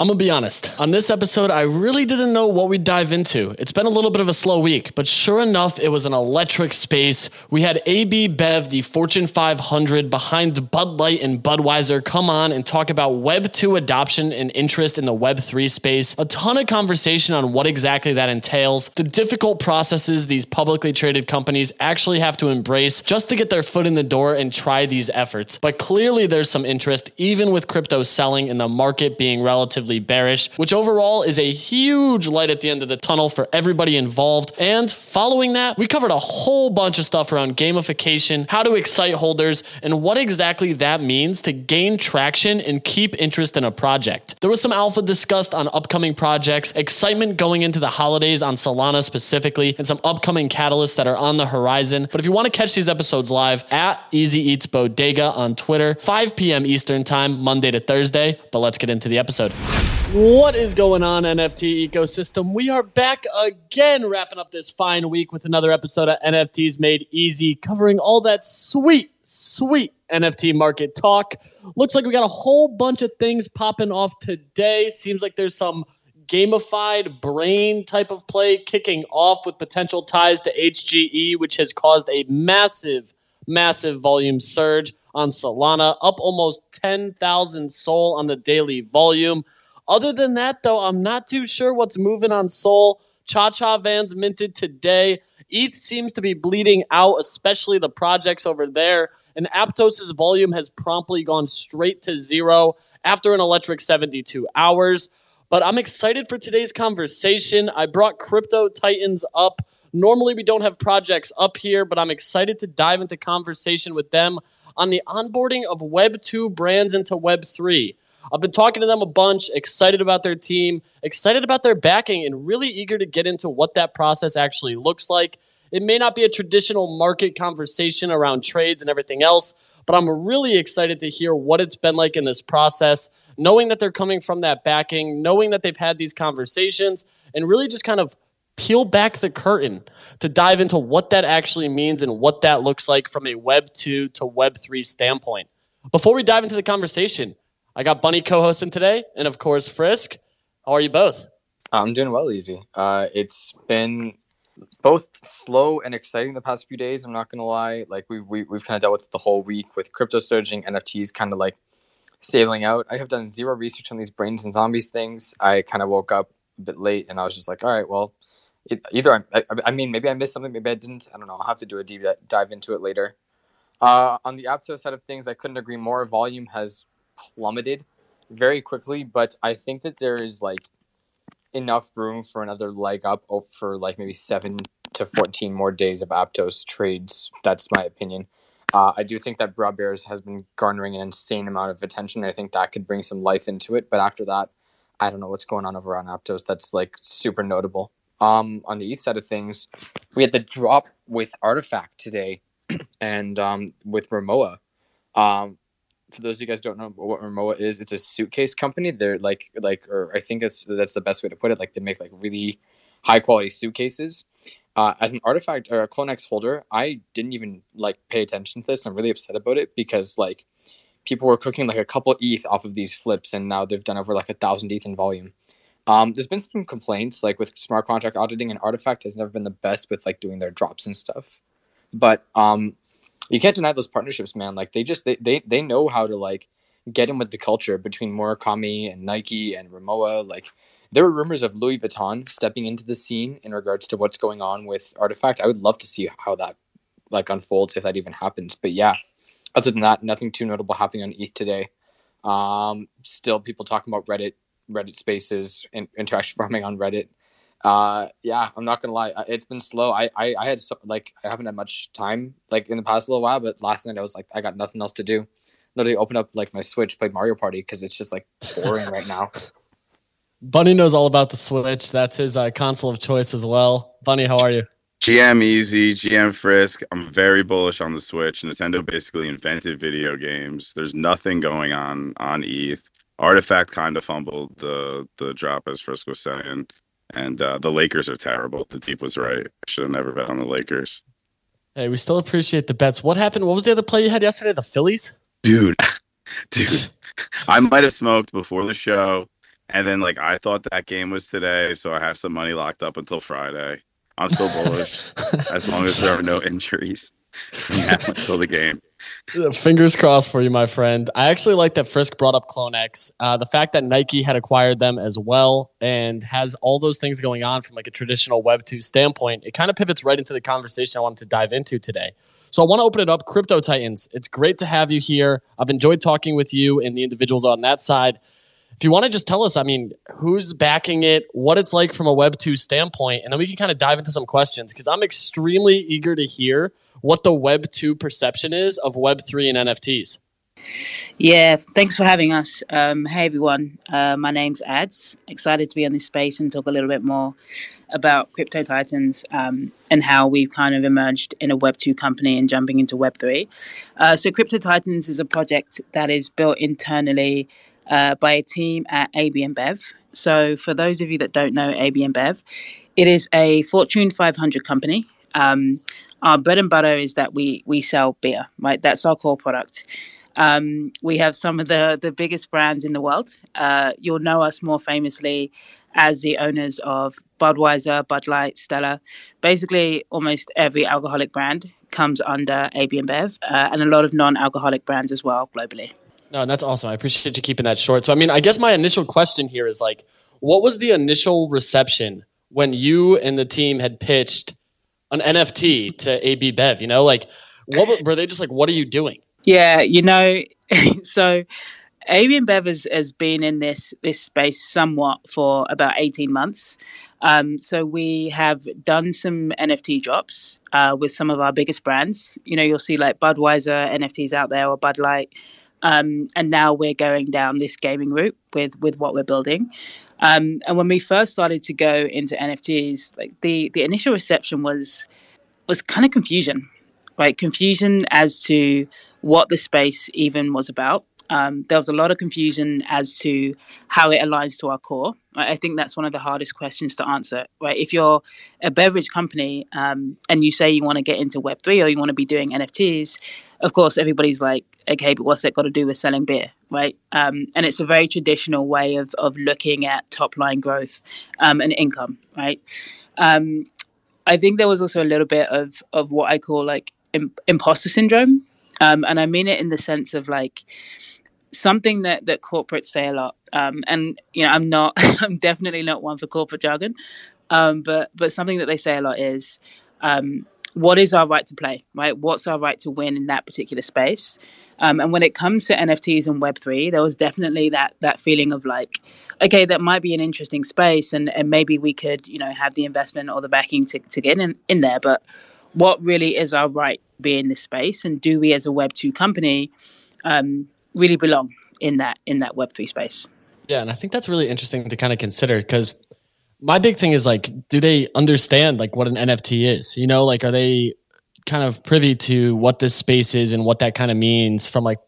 I'm gonna be honest. On this episode, I really didn't know what we'd dive into. It's been a little bit of a slow week, but sure enough, it was an electric space. We had AB Bev, the Fortune 500 behind Bud Light and Budweiser, come on and talk about Web 2 adoption and interest in the Web 3 space. A ton of conversation on what exactly that entails, the difficult processes these publicly traded companies actually have to embrace just to get their foot in the door and try these efforts. But clearly, there's some interest, even with crypto selling and the market being relatively bearish, which overall is a huge light at the end of the tunnel for everybody involved. And following that, we covered a whole bunch of stuff around gamification, how to excite holders, and what exactly that means to gain traction and keep interest in a project. There was some alpha discussed on upcoming projects, excitement going into the holidays on Solana specifically, and some upcoming catalysts that are on the horizon. But if you want to catch these episodes live at Easy Eats Bodega on Twitter, 5 p.m. Eastern Time, Monday to Thursday. But let's get into the episode. What is going on, NFT ecosystem? We are back again, wrapping up this fine week with another episode of NFTs Made Easy, covering all that sweet, sweet NFT market talk. Looks like we got a whole bunch of things popping off today. Seems like there's some gamified brain type of play kicking off with potential ties to HGE, which has caused a massive, massive volume surge on Solana, up almost 10,000 SOL on the daily volume. Other than that, though, I'm not too sure what's moving on Sol. Cha Cha Vans minted today. ETH seems to be bleeding out, especially the projects over there. And Aptos's volume has promptly gone straight to zero after an electric 72 hours. But I'm excited for today's conversation. I brought Crypto Titans up. Normally, we don't have projects up here, but I'm excited to dive into conversation with them on the onboarding of Web 2 brands into Web 3. I've been talking to them a bunch, excited about their team, excited about their backing, and really eager to get into what that process actually looks like. It may not be a traditional market conversation around trades and everything else, but I'm really excited to hear what it's been like in this process, knowing that they're coming from that backing, knowing that they've had these conversations, and really just kind of peel back the curtain to dive into what that actually means and what that looks like from a Web 2 to Web 3 standpoint. Before we dive into the conversation, I got Bunny co-hosting today, and of course Frisk. How are you both? I'm doing well, easy. Uh, it's been both slow and exciting the past few days. I'm not gonna lie. Like we, we we've kind of dealt with the whole week with crypto surging, NFTs kind of like stabling out. I have done zero research on these brains and zombies things. I kind of woke up a bit late, and I was just like, all right, well, it, either I, I, mean, maybe I missed something, maybe I didn't. I don't know. I'll have to do a deep dive into it later. Uh, on the Aptos side of things, I couldn't agree more. Volume has plummeted very quickly, but I think that there is like enough room for another leg up for like maybe seven to 14 more days of Aptos trades. That's my opinion. Uh, I do think that Bruh Bears has been garnering an insane amount of attention. I think that could bring some life into it. But after that, I don't know what's going on over on Aptos. That's like super notable. Um, on the ETH side of things, we had the drop with Artifact today, and um, with Rimowa. Um, for those of you guys don't know what Rimowa is, it's a suitcase company. They're like like or I think that's that's the best way to put it. Like they make like really high quality suitcases. Uh, as an artifact or a CloneX holder, I didn't even like pay attention to this. I'm really upset about it because like people were cooking like a couple ETH off of these flips, and now they've done over like a thousand ETH in volume. Um, there's been some complaints like with smart contract auditing and Artifact has never been the best with like doing their drops and stuff. But um, you can't deny those partnerships, man. Like they just they they, they know how to like get in with the culture between Murakami and Nike and Rimowa. Like there were rumors of Louis Vuitton stepping into the scene in regards to what's going on with Artifact. I would love to see how that like unfolds if that even happens. But yeah, other than that, nothing too notable happening on ETH today. Um, still people talking about Reddit, Reddit spaces, and interaction farming on Reddit uh yeah i'm not gonna lie it's been slow i i, I had so, like i haven't had much time like in the past little while but last night i was like i got nothing else to do literally opened up like my switch played mario party because it's just like boring right now bunny knows all about the switch that's his uh, console of choice as well bunny how are you GM Easy, GM Frisk. I'm very bullish on the Switch. Nintendo basically invented video games. There's nothing going on on ETH. Artifact kind of fumbled the the drop, as Frisk was saying. And uh, the Lakers are terrible. The deep was right. I should have never bet on the Lakers. Hey, we still appreciate the bets. What happened? What was the other play you had yesterday? The Phillies? Dude, dude, I might have smoked before the show. And then like I thought that game was today, so I have some money locked up until Friday. I'm still bullish as long as there are no injuries until the game. Fingers crossed for you, my friend. I actually like that Frisk brought up CloneX. Uh, the fact that Nike had acquired them as well and has all those things going on from like a traditional Web two standpoint, it kind of pivots right into the conversation I wanted to dive into today. So I want to open it up, Crypto Titans. It's great to have you here. I've enjoyed talking with you and the individuals on that side. If you want to just tell us, I mean, who's backing it, what it's like from a Web two standpoint, and then we can kind of dive into some questions because I'm extremely eager to hear what the Web 2 perception is of Web 3 and NFTs. Yeah, thanks for having us. Um, hey, everyone. Uh, my name's Ads. Excited to be on this space and talk a little bit more about Crypto Titans um, and how we've kind of emerged in a Web 2 company and jumping into Web 3. Uh, so, Crypto Titans is a project that is built internally uh, by a team at AB Bev. So, for those of you that don't know AB Bev, it is a Fortune 500 company. Um, our bread and butter is that we we sell beer, right? That's our core product. Um, we have some of the the biggest brands in the world. Uh, you'll know us more famously as the owners of Budweiser, Bud Light, Stella. Basically, almost every alcoholic brand comes under AB InBev, uh, and a lot of non-alcoholic brands as well globally. No, that's awesome. I appreciate you keeping that short. So, I mean, I guess my initial question here is like, what was the initial reception when you and the team had pitched an NFT to AB Bev? You know, like what were they just like? What are you doing? Yeah, you know, so AB Bev has, has been in this this space somewhat for about eighteen months. Um, so we have done some NFT drops uh, with some of our biggest brands. You know, you'll see like Budweiser NFTs out there or Bud Light. Um, and now we're going down this gaming route with with what we're building. Um, and when we first started to go into NFTs, like the the initial reception was was kind of confusion, right? Confusion as to what the space even was about. Um, there was a lot of confusion as to how it aligns to our core. Right? I think that's one of the hardest questions to answer. Right? If you're a beverage company um, and you say you want to get into Web three or you want to be doing NFTs, of course everybody's like, okay, but what's that got to do with selling beer, right? Um, and it's a very traditional way of of looking at top line growth um, and income, right? Um, I think there was also a little bit of of what I call like imposter syndrome. Um, and I mean it in the sense of like something that that corporates say a lot. Um, and you know i'm not i'm definitely not one for corporate jargon. Um, but but something that they say a lot is um, what is our right to play right? What's our right to win in that particular space? Um, and when it comes to nfts and web3 there was definitely that that feeling of like okay that might be an interesting space and and maybe we could you know have the investment or the backing to, to get in, in there. But what really is our right to be in this space? And do we as a web2 company um, really belong in that in that Web three space. Yeah, and I think that's really interesting to kind of consider because my big thing is like, do they understand like what an NFT is? You know, like are they kind of privy to what this space is and what that kind of means from like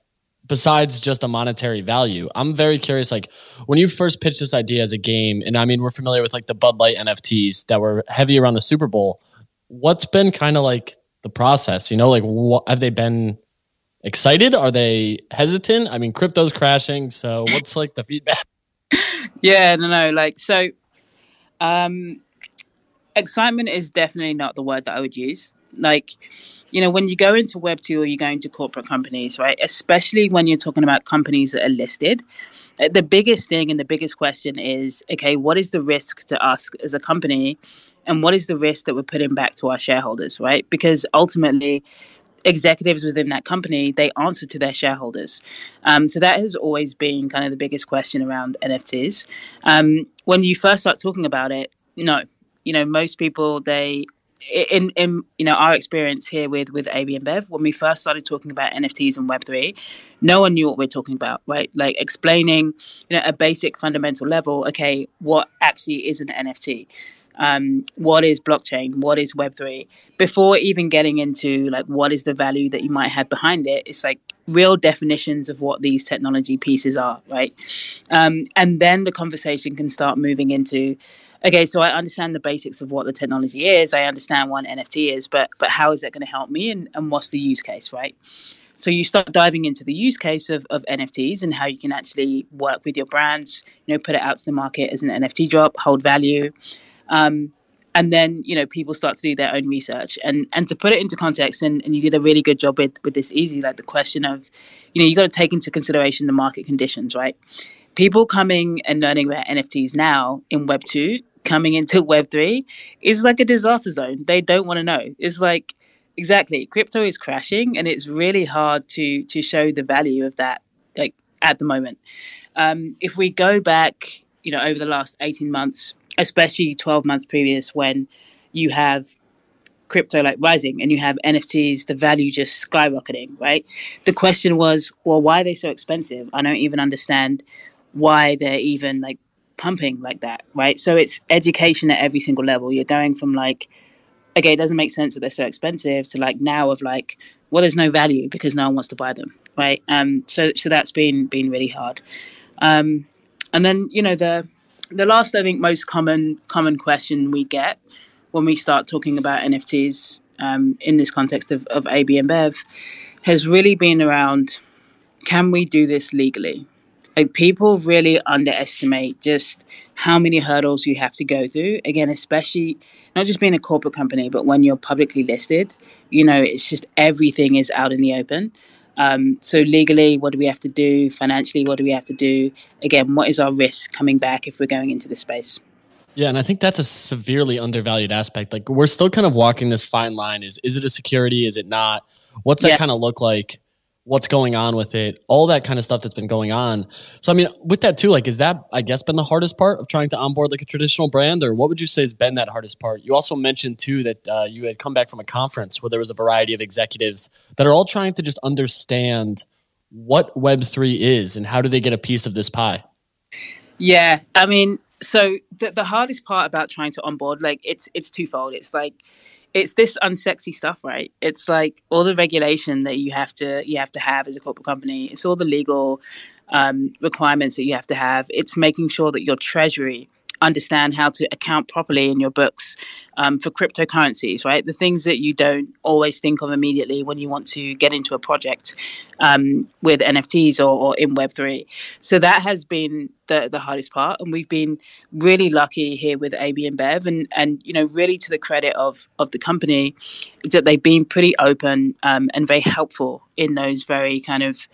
besides just a monetary value. I'm very curious like when you first pitched this idea as a game and I mean we're familiar with like the Bud Light NFTs that were heavy around the Super Bowl. What's been kind of like the process, you know, like what have they been excited? Are they hesitant? I mean, crypto's crashing. So what's like the feedback? yeah, no, no. Like, so um, excitement is definitely not the word that I would use. Like, you know, when you go into Web2 or you go into corporate companies, right? Especially when you're talking about companies that are listed, uh, the biggest thing and the biggest question is okay, what is the risk to us as a company? And what is the risk that we're putting back to our shareholders, right? Because ultimately, executives within that company they answer to their shareholders um, so that has always been kind of the biggest question around nfts um, when you first start talking about it no you know most people they in in you know our experience here with with AB InBev when we first started talking about NFTs and Web three, no one knew what we're talking about, right? Like explaining, you know, a basic fundamental level. Okay, what actually is an NFT? Um, what is blockchain, what is Web3, before even getting into like what is the value that you might have behind it. It's like real definitions of what these technology pieces are, right? Um, and then the conversation can start moving into, okay, so I understand the basics of what the technology is. I understand what NFT is, but but how is that going to help me, and, and what's the use case, right? So you start diving into the use case of, of NFTs and how you can actually work with your brands, you know, put it out to the market as an NFT drop, hold value. Um, and then you know people start to do their own research. And and to put it into context and, and you did a really good job with with this easy like the question of you know you got to take into consideration the market conditions right? People coming and learning about nfts now in web 2 coming into web 3 is like a disaster zone. They don't want to know. It's like exactly crypto is crashing and it's really hard to to show the value of that like at the moment. Um, if we go back you know over the last 18 months especially 12 months previous when you have crypto like rising and you have NFTs, the value just skyrocketing, right? The question was, well, why are they so expensive? I don't even understand why they're even like pumping like that, right? So it's education at every single level. You're going from like, okay, it doesn't make sense that they're so expensive to like now of like, well, there's no value because no one wants to buy them, right? Um, so so that's been been really hard. Um, and then you know the the last I think most common common question we get when we start talking about NFTs um, in this context of, of AB InBev has really been around can we do this legally? Like people really underestimate just how many hurdles you have to go through. Again, especially not just being a corporate company, but when you're publicly listed, you know, it's just everything is out in the open. Um, so legally, what do we have to do? Financially, what do we have to do? Again, what is our risk coming back if we're going into this space? Yeah, and I think that's a severely undervalued aspect. Like we're still kind of walking this fine line. Is is it a security? Is it not? What's that yeah. kind of look like? What's going on with it, all that kind of stuff that's been going on. So, I mean, with that too, like, is that, I guess, been the hardest part of trying to onboard like a traditional brand, or what would you say has been that hardest part? You also mentioned too that uh, you had come back from a conference where there was a variety of executives that are all trying to just understand what Web3 is and how do they get a piece of this pie? Yeah. I mean, so the, the hardest part about trying to onboard, like, it's, it's twofold. It's like, it's this unsexy stuff, right? It's like all the regulation that you have to you have to have as a corporate company. It's all the legal um, requirements that you have to have. It's making sure that your treasury understand how to account properly in your books um, for cryptocurrencies, right? The things that you don't always think of immediately when you want to get into a project um, with NFTs or, or in Web3. So that has been the, the hardest part. And we've been really lucky here with AB InBev. And, and you know, really to the credit of, of the company, is that they've been pretty open um, and very helpful in those very kind of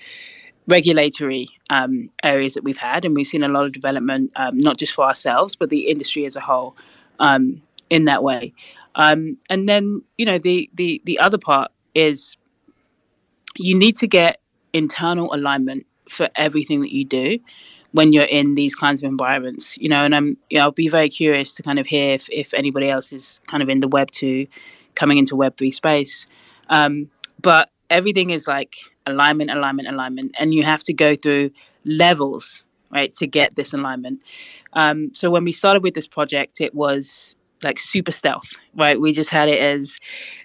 regulatory um, areas that we've had, and we've seen a lot of development, um, not just for ourselves, but the industry as a whole, um, in that way. Um, and then, you know, the the the other part is you need to get internal alignment for everything that you do when you're in these kinds of environments. You know, and I'm, you know, I'll be very curious to kind of hear if if anybody else is kind of in the Web two, coming into Web three space. Um, but everything is like alignment, alignment, alignment, and you have to go through levels, right, to get this alignment. Um, so when we started with this project, it was like super stealth, right? We just had it as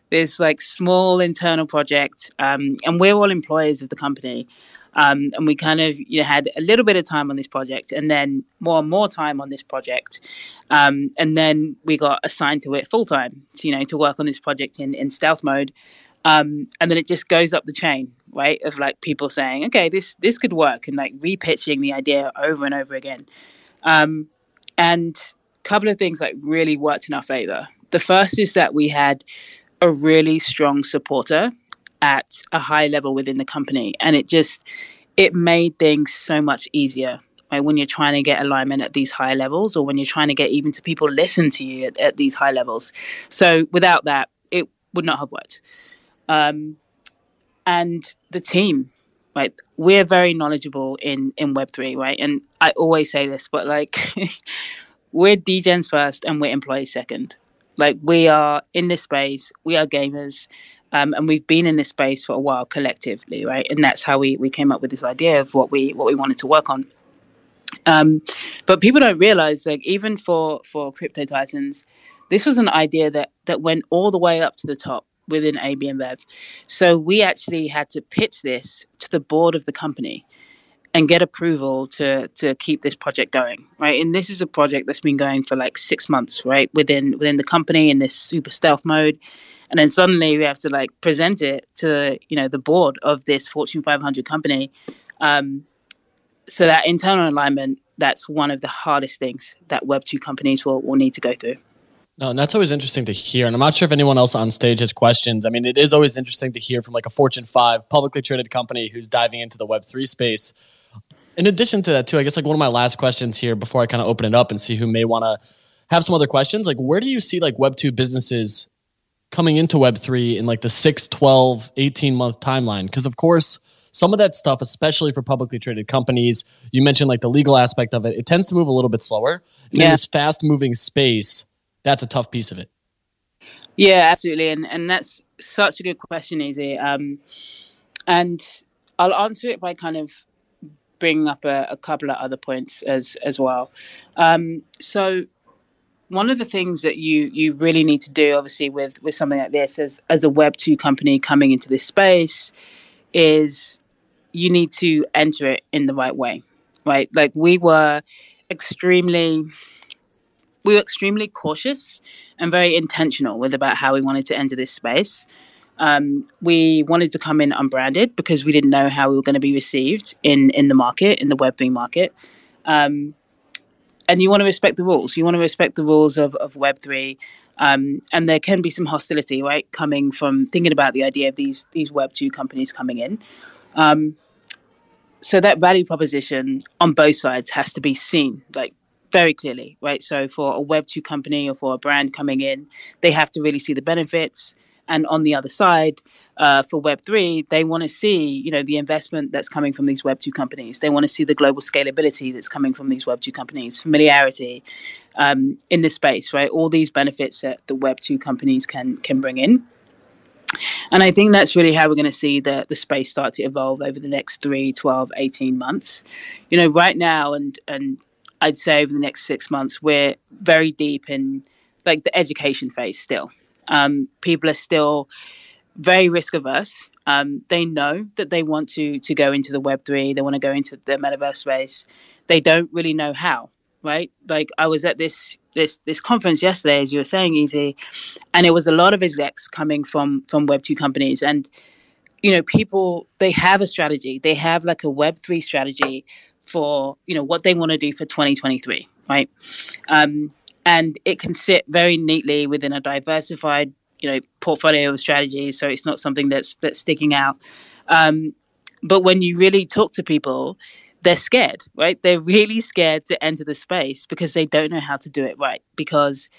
this like small internal project, um, and we're all employees of the company. Um, and we kind of you know, had a little bit of time on this project and then more and more time on this project um, and then we got assigned to it full time you know to work on this project in, in stealth mode um, and then it just goes up the chain right of like people saying okay this this could work and like repitching the idea over and over again. Um, and a couple of things like really worked in our favor. The first is that we had a really strong supporter at a high level within the company and it just it made things so much easier right when you're trying to get alignment at these high levels or when you're trying to get even to people listen to you at, at these high levels. So without that it would not have worked um, and the team right we're very knowledgeable in in web3 right? And i always say this but like we're DGens first and we're employees second. Like we are in this space we are gamers um, and we've been in this space for a while collectively right? And that's how we we came up with this idea of what we what we wanted to work on. Um, but people don't realize like even for for crypto titans this was an idea that that went all the way up to the top within AB InBev. So we actually had to pitch this to the board of the company and get approval to to keep this project going, right? And this is a project that's been going for like six months, right, within within the company in this super stealth mode, and then suddenly we have to like present it to you know the board of this Fortune 500 company. Um, so that internal alignment, that's one of the hardest things that Web two companies will will need to go through. No, and that's always interesting to hear. And I'm not sure if anyone else on stage has questions. I mean, it is always interesting to hear from like a Fortune 5 publicly traded company who's diving into the Web3 space. In addition to that, too, I guess like one of my last questions here before I kind of open it up and see who may want to have some other questions, like where do you see like Web2 businesses coming into Web3 in like the 6, 12, 18 month timeline? Because of course, some of that stuff, especially for publicly traded companies, you mentioned like the legal aspect of it, it tends to move a little bit slower. Yeah. In this fast moving space, that's a tough piece of it. Yeah, absolutely, and and that's such a good question, Easy. Um, and I'll answer it by kind of bringing up a, a couple of other points as as well. Um, so one of the things that you you really need to do, obviously, with with something like this, as as a Web two company coming into this space, is you need to enter it in the right way, right? Like we were extremely we were extremely cautious and very intentional with about how we wanted to enter this space. Um, we wanted to come in unbranded because we didn't know how we were going to be received in in the market, in the Web three market. Um, and you want to respect the rules. You want to respect the rules of, of Web three, um, and there can be some hostility, right, coming from thinking about the idea of these these Web two companies coming in. Um, so that value proposition on both sides has to be seen. Like very clearly, right? So for a Web2 company or for a brand coming in, they have to really see the benefits. And on the other side, uh, for Web3, they want to see, you know, the investment that's coming from these Web2 companies. They want to see the global scalability that's coming from these Web2 companies, familiarity um, in this space, right? All these benefits that the Web2 companies can can bring in. And I think that's really how we're going to see the, the space start to evolve over the next 3, 12, 18 months. You know, right now, and, and I'd say over the next six months, we're very deep in like the education phase still. Um, people are still very risk averse. Um, they know that they want to to go into the Web three. They want to go into the metaverse space. They don't really know how. Right? Like I was at this this this conference yesterday, as you were saying, Easy, and it was a lot of execs coming from from Web two companies, and you know, people they have a strategy. They have like a Web three strategy for you know what they want to do for 2023 right? Um, and it can sit very neatly within a diversified you know portfolio of strategies so it's not something that's that's sticking out. Um, but when you really talk to people they're scared right? They're really scared to enter the space because they don't know how to do it right because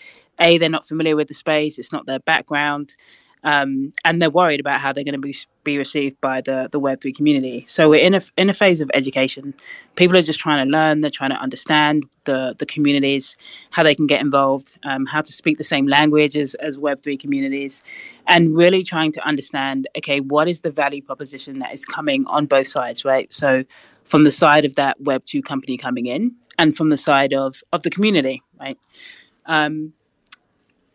a they're not familiar with the space it's not their background um, and they're worried about how they're going to be be received by the the Web three community. So we're in a in a phase of education. People are just trying to learn. They're trying to understand the the communities, how they can get involved, um, how to speak the same language as as Web three communities, and really trying to understand. Okay, what is the value proposition that is coming on both sides, right? So from the side of that Web two company coming in, and from the side of of the community, right? Um,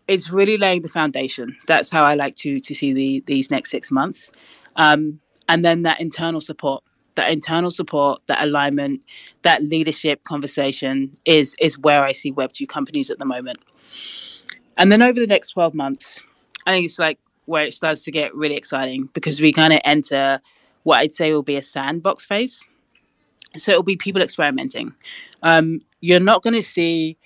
it's really laying the foundation. That's how I like to to see the these next six months, um, and then that internal support, that internal support, that alignment, that leadership conversation is is where I see Web two companies at the moment. And then over the next twelve months, I think it's like where it starts to get really exciting because we kind of enter what I'd say will be a sandbox phase. So it'll be people experimenting. Um, you're not going to see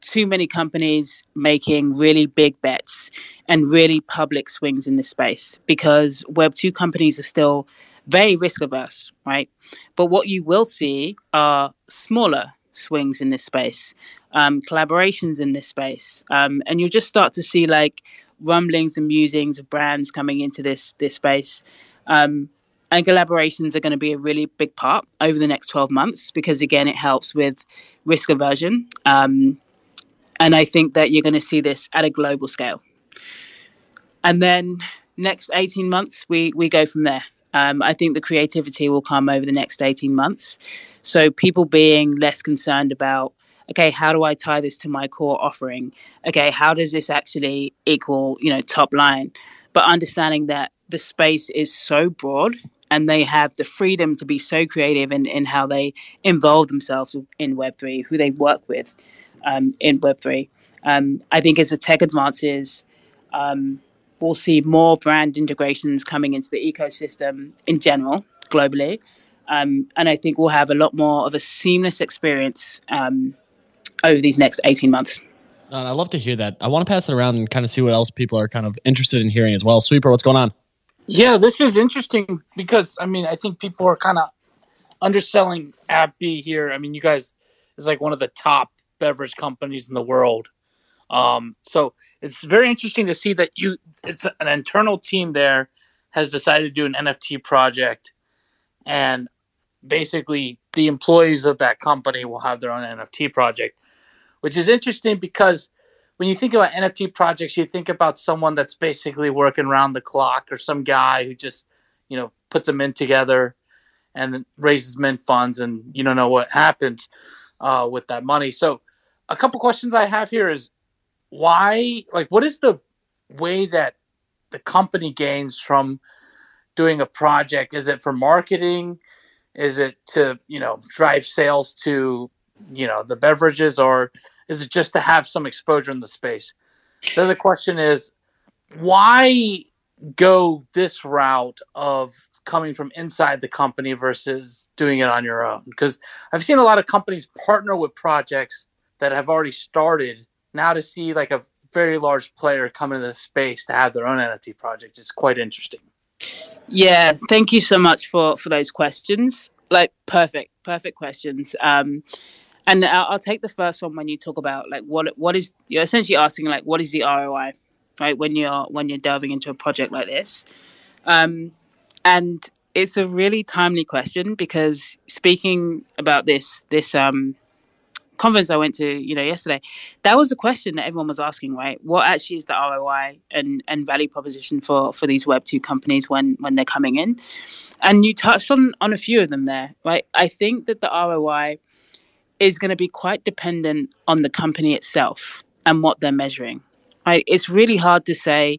too many companies making really big bets and really public swings in this space because Web2 companies are still very risk averse, right? But what you will see are smaller swings in this space, um, collaborations in this space, um, and you'll just start to see like rumblings and musings of brands coming into this this space. Um, and collaborations are going to be a really big part over the next 12 months because again it helps with risk aversion um, and I think that you're going to see this at a global scale. And then next 18 months, we, we go from there. Um, I think the creativity will come over the next 18 months. So people being less concerned about okay, how do I tie this to my core offering? Okay, how does this actually equal, you know, top line? But understanding that the space is so broad and they have the freedom to be so creative in, in how they involve themselves in Web3, who they work with um, in Web3. Um, I think as the tech advances, um, we'll see more brand integrations coming into the ecosystem in general, globally. Um, and I think we'll have a lot more of a seamless experience um, over these next 18 months. And I love to hear that. I want to pass it around and kind of see what else people are kind of interested in hearing as well. Sweeper, what's going on? Yeah, this is interesting because I mean I think people are kind of underselling AppB here. I mean, you guys is like one of the top beverage companies in the world. Um, so it's very interesting to see that you it's an internal team there has decided to do an NFT project and basically the employees of that company will have their own NFT project, which is interesting because when you think about NFT projects, you think about someone that's basically working around the clock or some guy who just, you know, puts them in together and raises mint funds and you don't know what happens uh, with that money. So a couple questions I have here is why, like, what is the way that the company gains from doing a project? Is it for marketing? Is it to you know drive sales to you know the beverages, or is it just to have some exposure in the space? The question is, why go this route of coming from inside the company versus doing it on your own? Because I've seen a lot of companies partner with projects that have already started. Now to see like a very large player come into the space to have their own NFT project is quite interesting. Yeah, thank you so much for for those questions. Like perfect, perfect questions. Um, and I'll, I'll take the first one when you talk about like what what is you're essentially asking like what is the ROI, right? When you're when you're delving into a project like this, um, and it's a really timely question because speaking about this this um conference I went to, you know, yesterday, that was the question that everyone was asking, right? What actually is the ROI and, and value proposition for for these Web two companies when when they're coming in? And you touched on on a few of them there, right? I think that the ROI is going to be quite dependent on the company itself and what they're measuring. Right? It's really hard to say,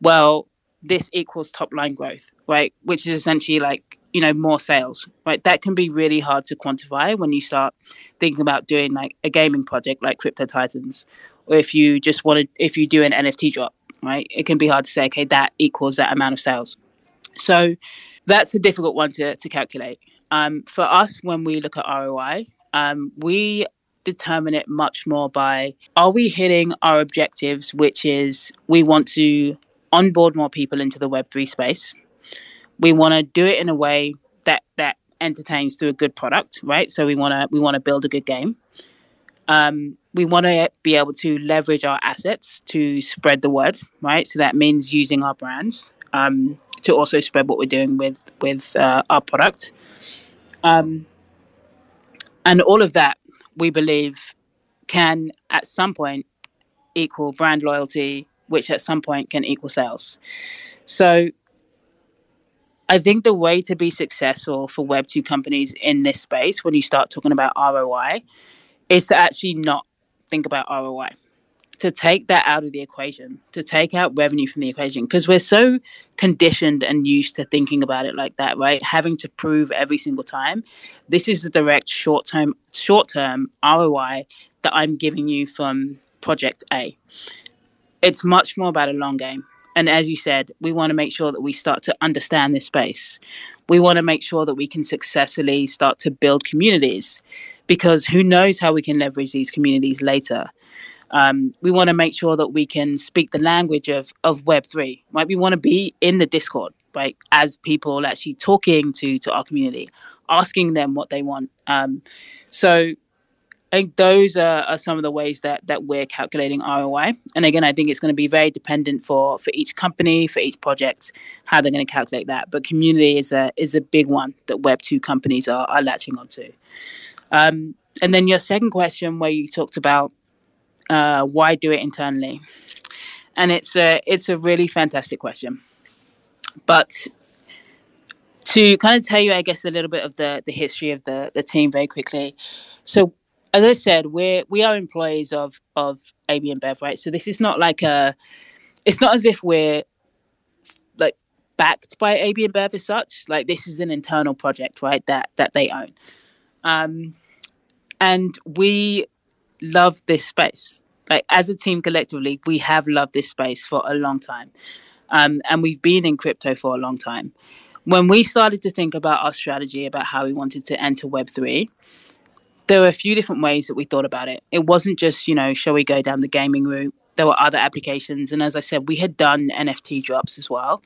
well, this equals top line growth, right? Which is essentially like you know more sales right? That can be really hard to quantify when you start thinking about doing like a gaming project like crypto titans or if you just want to if you do an nft drop right? It can be hard to say okay that equals that amount of sales. So that's a difficult one to, to calculate. Um, for us when we look at roi um, we determine it much more by are we hitting our objectives which is we want to onboard more people into the web3 space we want to do it in a way that that entertains through a good product, right? So we want to we want to build a good game. Um, we want to be able to leverage our assets to spread the word, right? So that means using our brands um, to also spread what we're doing with with uh, our product, um, and all of that we believe can at some point equal brand loyalty, which at some point can equal sales. So I think the way to be successful for Web2 companies in this space, when you start talking about ROI, is to actually not think about ROI, to take that out of the equation, to take out revenue from the equation, because we're so conditioned and used to thinking about it like that, right? Having to prove every single time. This is the direct short term short term ROI that I'm giving you from project A. It's much more about a long game and as you said, we want to make sure that we start to understand this space. We want to make sure that we can successfully start to build communities because who knows how we can leverage these communities later. Um, we want to make sure that we can speak the language of, of Web3, right? We want to be in the Discord, right? As people actually talking to, to our community, asking them what they want. Um, so I think those are, are, some of the ways that that we're calculating ROI. And again, I think it's going to be very dependent for for each company, for each project, how they're going to calculate that. But community is a is a big one that Web two companies are, are latching onto. Um, and then your second question, where you talked about uh, why do it internally, and it's a it's a really fantastic question. But to kind of tell you, I guess, a little bit of the the history of the the team very quickly. So as I said, we're we are employees of of AB InBev, right? So this is not like a, it's not as if we're like backed by AB InBev as such. Like this is an internal project, right? That that they own, um, and we love this space. Like as a team collectively, we have loved this space for a long time, um, and we've been in crypto for a long time. When we started to think about our strategy about how we wanted to enter Web three there were a few different ways that we thought about it. It wasn't just, you know, shall we go down the gaming route? There were other applications. And as I said, we had done NFT drops as well.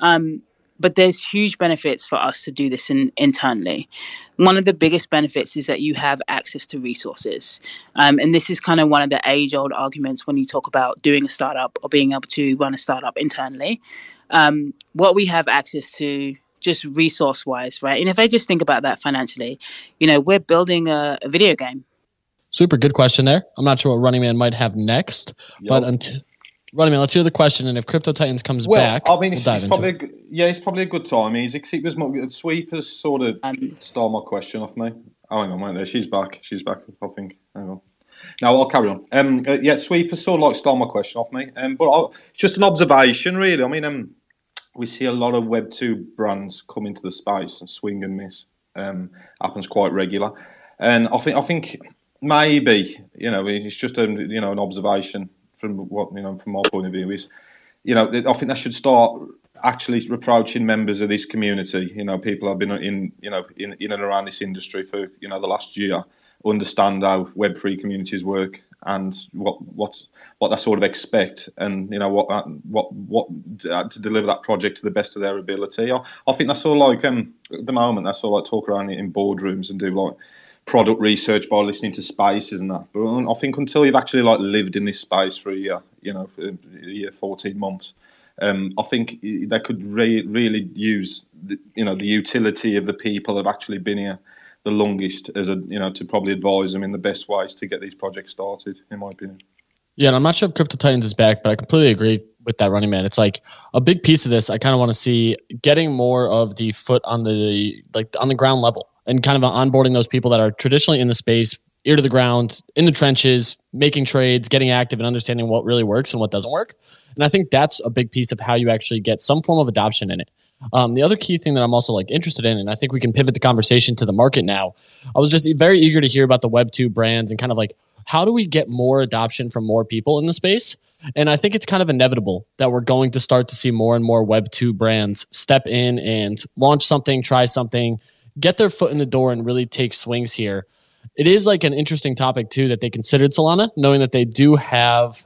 Um, but there's huge benefits for us to do this in, internally. One of the biggest benefits is that you have access to resources. Um, and this is kind of one of the age old arguments when you talk about doing a startup or being able to run a startup internally. Um, what we have access to just resource wise, right? And if I just think about that financially, you know, we're building a, a video game. Super good question there. I'm not sure what Running Man might have next, yep. but until Running Man, let's hear the question. And if Crypto Titans comes well, back, I mean, it's, we'll it's probably a, yeah, it's probably a good time. Easy. It was more, Sweep has sort of um, stole my question off me. Oh, hang on, wait there. She's back. She's back. I think. Hang on. Now I'll carry on. Um, uh, yeah, Sweep has sort of like stole my question off me. Um, but I'll, just an observation, really. I mean, um, we see a lot of Web two brands come into the space and swing and miss. Um, happens quite regular, and I think I think maybe you know it's just a you know an observation from what you know from my point of view is you know I think that should start actually approaching members of this community. You know, people have been in you know in, in and around this industry for you know the last year, understand how Web three communities work, and what what what they sort of expect, and you know what what what uh, to deliver that project to the best of their ability. I, I think that's all like um, at the moment. That's all like talk around in boardrooms and do like product research by listening to spaces and that. But I think until you've actually like lived in this space for a year, you know, a year, fourteen months, um, I think they could re- really use the, you know the utility of the people that have actually been here the longest as a you know to probably advise them in the best ways to get these projects started in my opinion. Yeah and i'm not sure if crypto titans is back but i completely agree with that running man. It's like a big piece of this i kind of want to see getting more of the foot on the like on the ground level and kind of onboarding those people that are traditionally in the space ear to the ground in the trenches making trades getting active and understanding what really works and what doesn't work. And i think that's a big piece of how you actually get some form of adoption in it um, the other key thing that I'm also like interested in, and I think we can pivot the conversation to the market now. I was just very eager to hear about the Web two brands and kind of like how do we get more adoption from more people in the space. And I think it's kind of inevitable that we're going to start to see more and more Web two brands step in and launch something, try something, get their foot in the door, and really take swings here. It is like an interesting topic too that they considered Solana, knowing that they do have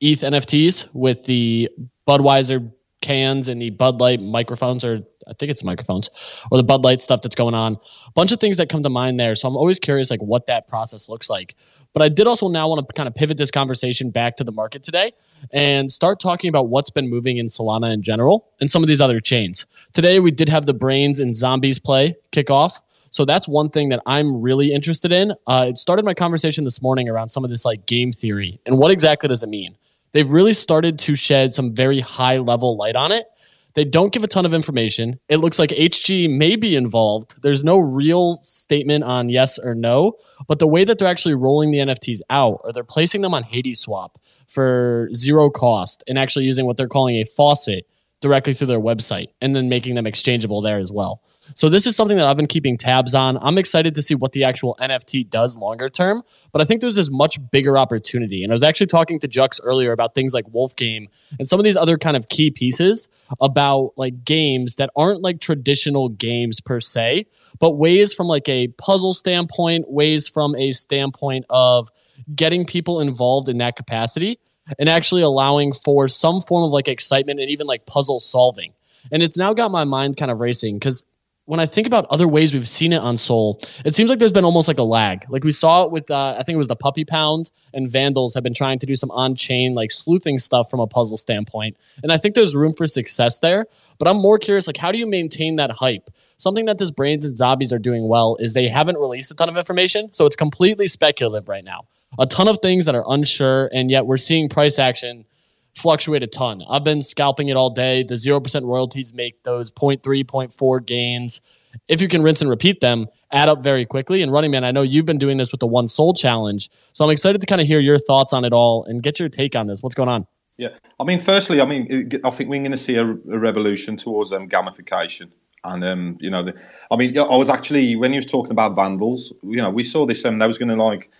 ETH NFTs with the Budweiser cans and the Bud Light microphones, or I think it's microphones, or the Bud Light stuff that's going on. A bunch of things that come to mind there. So I'm always curious, like what that process looks like. But I did also now want to kind of pivot this conversation back to the market today and start talking about what's been moving in Solana in general and some of these other chains. Today we did have the Brains and Zombies play kick off. So that's one thing that I'm really interested in. Uh, it started my conversation this morning around some of this like game theory and what exactly does it mean they've really started to shed some very high level light on it. They don't give a ton of information. It looks like HG may be involved. There's no real statement on yes or no, but the way that they're actually rolling the NFTs out, or they're placing them on Hadeswap for zero cost and actually using what they're calling a faucet directly through their website and then making them exchangeable there as well. So this is something that I've been keeping tabs on. I'm excited to see what the actual NFT does longer term, but I think there's this much bigger opportunity. And I was actually talking to Jux earlier about things like Wolf Game and some of these other kind of key pieces about like games that aren't like traditional games per se, but ways from like a puzzle standpoint, ways from a standpoint of getting people involved in that capacity and actually allowing for some form of like excitement and even like puzzle solving. And it's now got my mind kind of racing because when I think about other ways we've seen it on Sol, it seems like there's been almost like a lag. Like we saw it with, uh, I think it was the Puppy Pound and Vandals have been trying to do some on chain, like sleuthing stuff from a puzzle standpoint. And I think there's room for success there. But I'm more curious, like, how do you maintain that hype? Something that this Brains and Zombies are doing well is they haven't released a ton of information. So it's completely speculative right now. A ton of things that are unsure. And yet we're seeing price action fluctuate a ton. I've been scalping it all day. The 0% royalties make those 0.3, 0.4 gains. if you can rinse and repeat them, add up very quickly. And running man, I know you've been doing this with the one SOL challenge. So I'm excited to kind of hear your thoughts on it all and get your take on this. What's going on? Yeah, I mean, firstly, I mean, I think we're going to see a, a revolution towards um, gamification. And um, you know, the, I mean, I was actually when he was talking about vandals, you know, we saw this. Um, they was going to like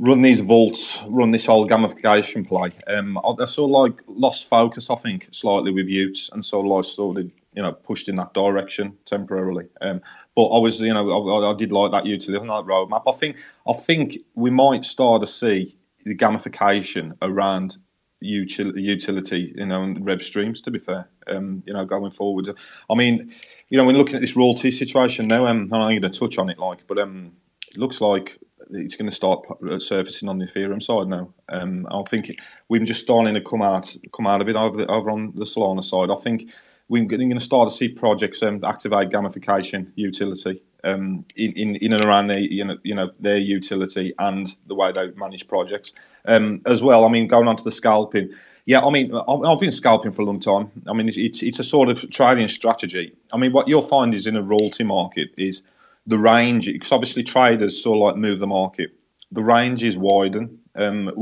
run these vaults, run this whole gamification play. Um, I, sort of like lost focus, I think, slightly with Utes, and so like sort of you know pushed in that direction temporarily. Um, but I was, you know, I, I did like that utility, on that roadmap. I think, I think we might start to see the gamification around utility, you know, and rev streams. To be fair, um, you know, going forward, I mean, you know, when looking at this royalty situation now, um, I'm going to touch on it, like, but um, it looks like it's going to start surfacing on the Ethereum side now. Um, I think we're just starting to come out, come out of it over the, over on the Solana side. I think we're going to start to see projects um, activate gamification utility um, in, in, in and around their you know you know their utility and the way they manage projects um, as well. I mean, going on to the scalping. Yeah, I mean, I've been scalping for a long time. I mean, it's it's a sort of trading strategy. I mean, what you'll find is in a royalty market is the range because obviously traders sort of like move the market. The range is widen. Um,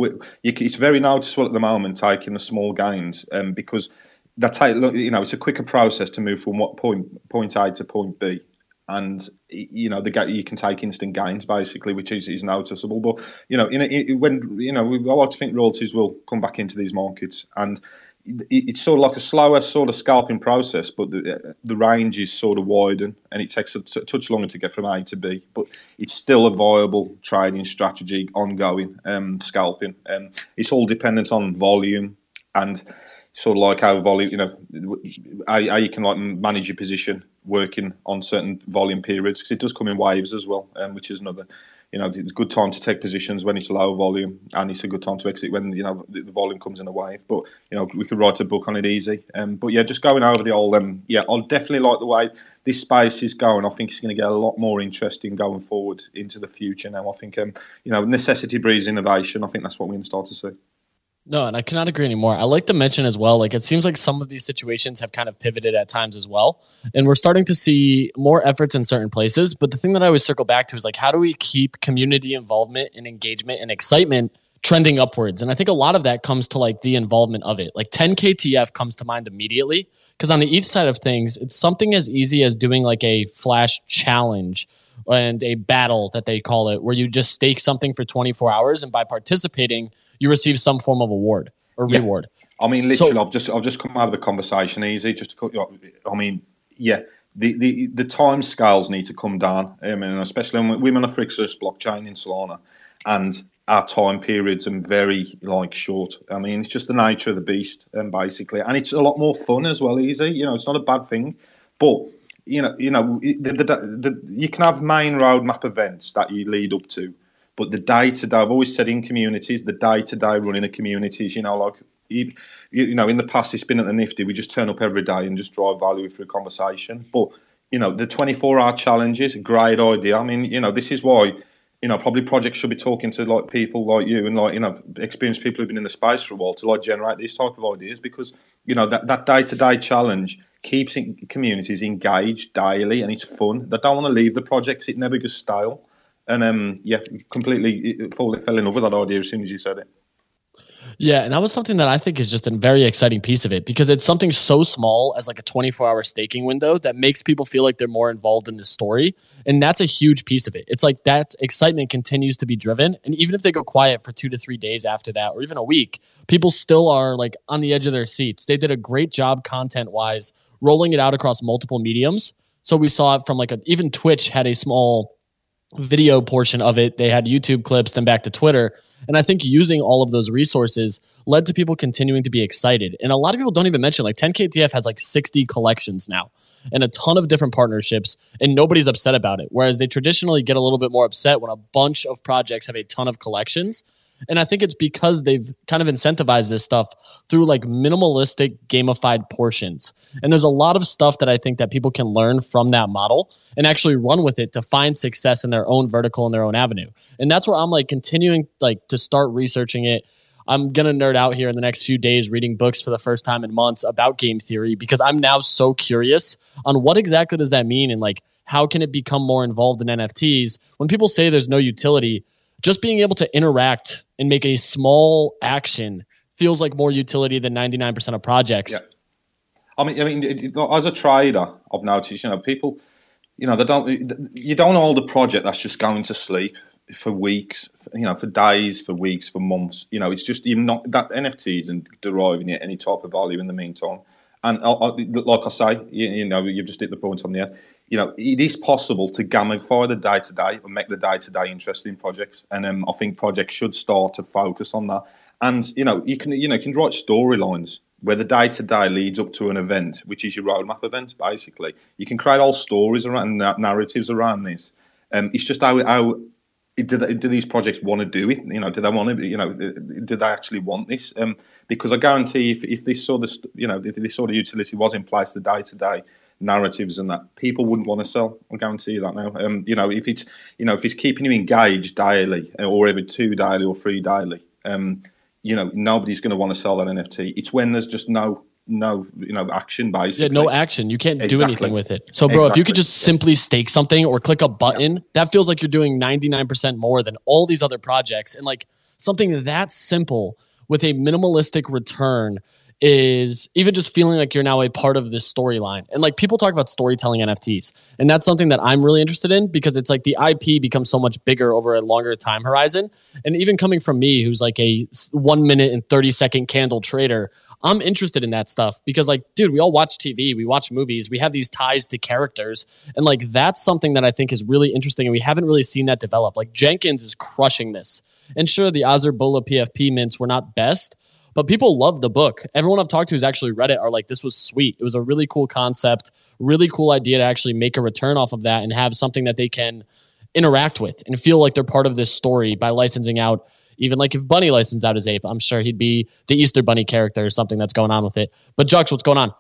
it's very noticeable at the moment taking the small gains um, because that's how you know it's a quicker process to move from what point point A to point B and you know the you can take instant gains basically, which is, is noticeable. But you know, in, in when you know, we, I like to think royalties will come back into these markets, and it's sort of like a slower sort of scalping process, but the the range is sort of widen, and it takes a touch longer to get from A to B, but it's still a viable trading strategy, ongoing um, scalping. Um, it's all dependent on volume and sort of like how volume, you know, how, how you can like manage your position working on certain volume periods because it does come in waves as well, um, which is another, you know, it's a good time to take positions when it's low volume, and it's a good time to exit when you know the, volume comes in a wave. But you know, we could write a book on it easy. Um, but yeah, just going over the old, um, yeah, I definitely like the way this space is going. I think it's going to get a lot more interesting going forward into the future. Now, I think, um, you know, necessity breeds innovation. I think that's what we're going to start to see. No, and I cannot agree anymore. I like to mention as well, like it seems like some of these situations have kind of pivoted at times as well. And we're starting to see more efforts in certain places. But the thing that I always circle back to is like, how do we keep community involvement and engagement and excitement trending upwards? And I think a lot of that comes to like the involvement of it. Like 10KTF comes to mind immediately because on the ETH side of things, it's something as easy as doing like a flash challenge and a battle that they call it, where you just stake something for 24 hours. And by participating, you receive some form of award or yeah. reward. I mean, literally, so, I've just I've just come out of the conversation easy. Just to cut you off. I mean, yeah, the, the, the time scales need to come down. I mean, especially when we're on a Frixos blockchain in Solana, and our time periods are very like short. I mean, it's just the nature of the beast, um, basically, and it's a lot more fun as well. Easy, you know, it's not a bad thing, but you know, you know, the, the, the, you can have main roadmap events that you lead up to but the day to day, I've always said in communities, the day to day running of communities, you know, like you, you know, in the past it's been at the Nifty, we just turn up every day and just drive value through conversation. But you know, the 24 hour challenges, great idea. I mean, you know, this is why you know, probably projects should be talking to like people like you and like you know, experienced people who've been in the space for a while to like generate these type of ideas because you know that that day to day challenge keeps communities engaged daily and it's fun. They don't want to leave the projects; it never goes stale. And um, yeah, completely fell in love with that idea as soon as you said it. Yeah, and that was something that I think is just a very exciting piece of it because it's something so small as like a 24 hour staking window that makes people feel like they're more involved in the story. And that's a huge piece of it. It's like that excitement continues to be driven. And even if they go quiet for two to three days after that, or even a week, people still are like on the edge of their seats. They did a great job content wise, rolling it out across multiple mediums. So we saw it from like a, even Twitch had a small video portion of it. They had YouTube clips, then back to Twitter. And I think using all of those resources led to people continuing to be excited. And a lot of people don't even mention like 10KTF has like 60 collections now and a ton of different partnerships, and nobody's upset about it. Whereas they traditionally get a little bit more upset when a bunch of projects have a ton of collections. And I think it's because they've kind of incentivized this stuff through like minimalistic gamified portions. And there's a lot of stuff that I think that people can learn from that model and actually run with it to find success in their own vertical and their own avenue. And that's where I'm like continuing like to start researching it. I'm gonna nerd out here in the next few days reading books for the first time in months about game theory because I'm now so curious on what exactly does that mean and like how can it become more involved in NFTs? When people say there's no utility, just being able to interact and make a small action feels like more utility than 99% of projects. Yeah. I mean, I mean, as a trader, I've noticed, you know, people, you know, they don't, you don't hold a project that's just going to sleep for weeks, you know, for days, for weeks, for months. You know, it's just you're not that NFTs and deriving any type of value in the meantime. And I, I, like I say, you, you, know, you've just hit the point on the there. You know, it is possible to gamify the day to day and make the day to day interesting projects. And um, I think projects should start to focus on that. And you know, you can you know you can write storylines where the day to day leads up to an event, which is your roadmap event, basically. You can create all stories around narratives around this. Um, it's just how, how do, they, do these projects want to do it? You know, do they want to? You know, do they actually want this? Um, because I guarantee, if, if this sort of you know, if this sort of utility was in place, the day to day narratives and that people wouldn't want to sell. I guarantee you that now. Um, you know, if it's you know if it's keeping you engaged daily or every two daily or three daily, um, you know, nobody's going to want to sell that NFT. It's when there's just no no you know action basically. Yeah, no action. You can't exactly. do anything with it. So, bro, exactly. if you could just simply stake something or click a button, yeah. that feels like you're doing 99% more than all these other projects. And like something that simple with a minimalistic return is even just feeling like you're now a part of this storyline. And like people talk about storytelling NFTs, and that's something that I'm really interested in because it's like the IP becomes so much bigger over a longer time horizon. And even coming from me, who's like a one minute and 30 second candle trader, I'm interested in that stuff because, like, dude, we all watch TV, we watch movies, we have these ties to characters. And, like, that's something that I think is really interesting. And we haven't really seen that develop. Like, Jenkins is crushing this. And sure, the Azurbala PFP mints were not best, but people love the book. Everyone I've talked to who's actually read it are like, this was sweet. It was a really cool concept, really cool idea to actually make a return off of that and have something that they can interact with and feel like they're part of this story by licensing out. Even like if Bunny licensed out his ape, I'm sure he'd be the Easter Bunny character or something that's going on with it. But Jux, what's going on?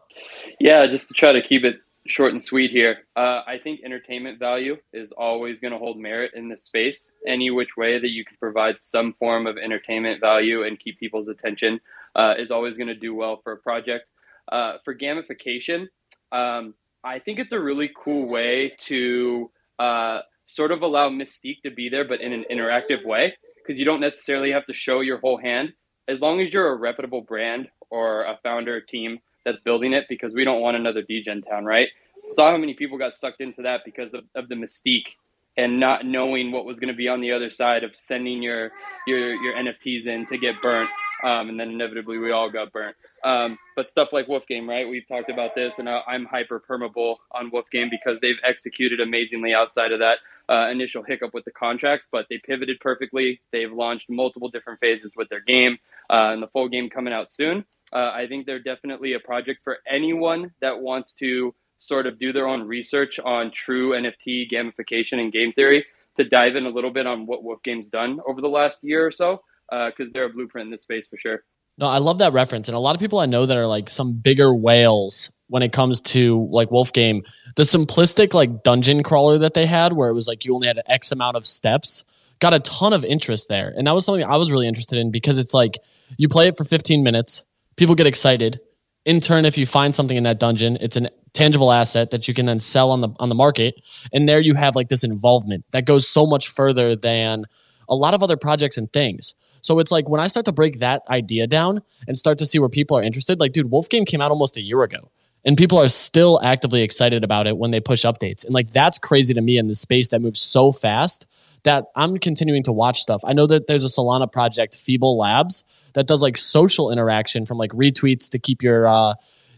Yeah, just to try to keep it short and sweet here. Uh, I think entertainment value is always going to hold merit in this space. Any which way that you can provide some form of entertainment value and keep people's attention uh, is always going to do well for a project. Uh, for gamification, um, I think it's a really cool way to uh, sort of allow Mystique to be there, but in an interactive way, because you don't necessarily have to show your whole hand. As long as you're a reputable brand or a founder team that's building it because we don't want another degen town, right? Saw how many people got sucked into that because of, of the mystique and not knowing what was going to be on the other side of sending your your your NFTs in to get burnt, um, and then inevitably we all got burnt. Um, but stuff like Wolf Game, right? We've talked about this, and I'm hyper permeable on Wolf Game because they've executed amazingly outside of that uh, initial hiccup with the contracts, but they pivoted perfectly. They've launched multiple different phases with their game, uh, and the full game coming out soon. Uh, I think they're definitely a project for anyone that wants to sort of do their own research on true NFT gamification and game theory to dive in a little bit on what Wolf Game's done over the last year or so, because uh, they're a blueprint in this space for sure. No, I love that reference. And a lot of people I know that are like some bigger whales when it comes to like Wolf Game, the simplistic like dungeon crawler that they had, where it was like you only had X amount of steps, got a ton of interest there. And that was something I was really interested in because it's like you play it for 15 minutes, people get excited. In turn, if you find something in that dungeon, it's an tangible asset that you can then sell on the on the market. And there you have like this involvement that goes so much further than a lot of other projects and things. So it's like when I start to break that idea down and start to see where people are interested, like, dude, Wolf Game came out almost a year ago and people are still actively excited about it when they push updates. And like that's crazy to me in the space that moves so fast that I'm continuing to watch stuff. I know that there's a Solana project, Feeble Labs, that does like social interaction from like retweets to keep your uh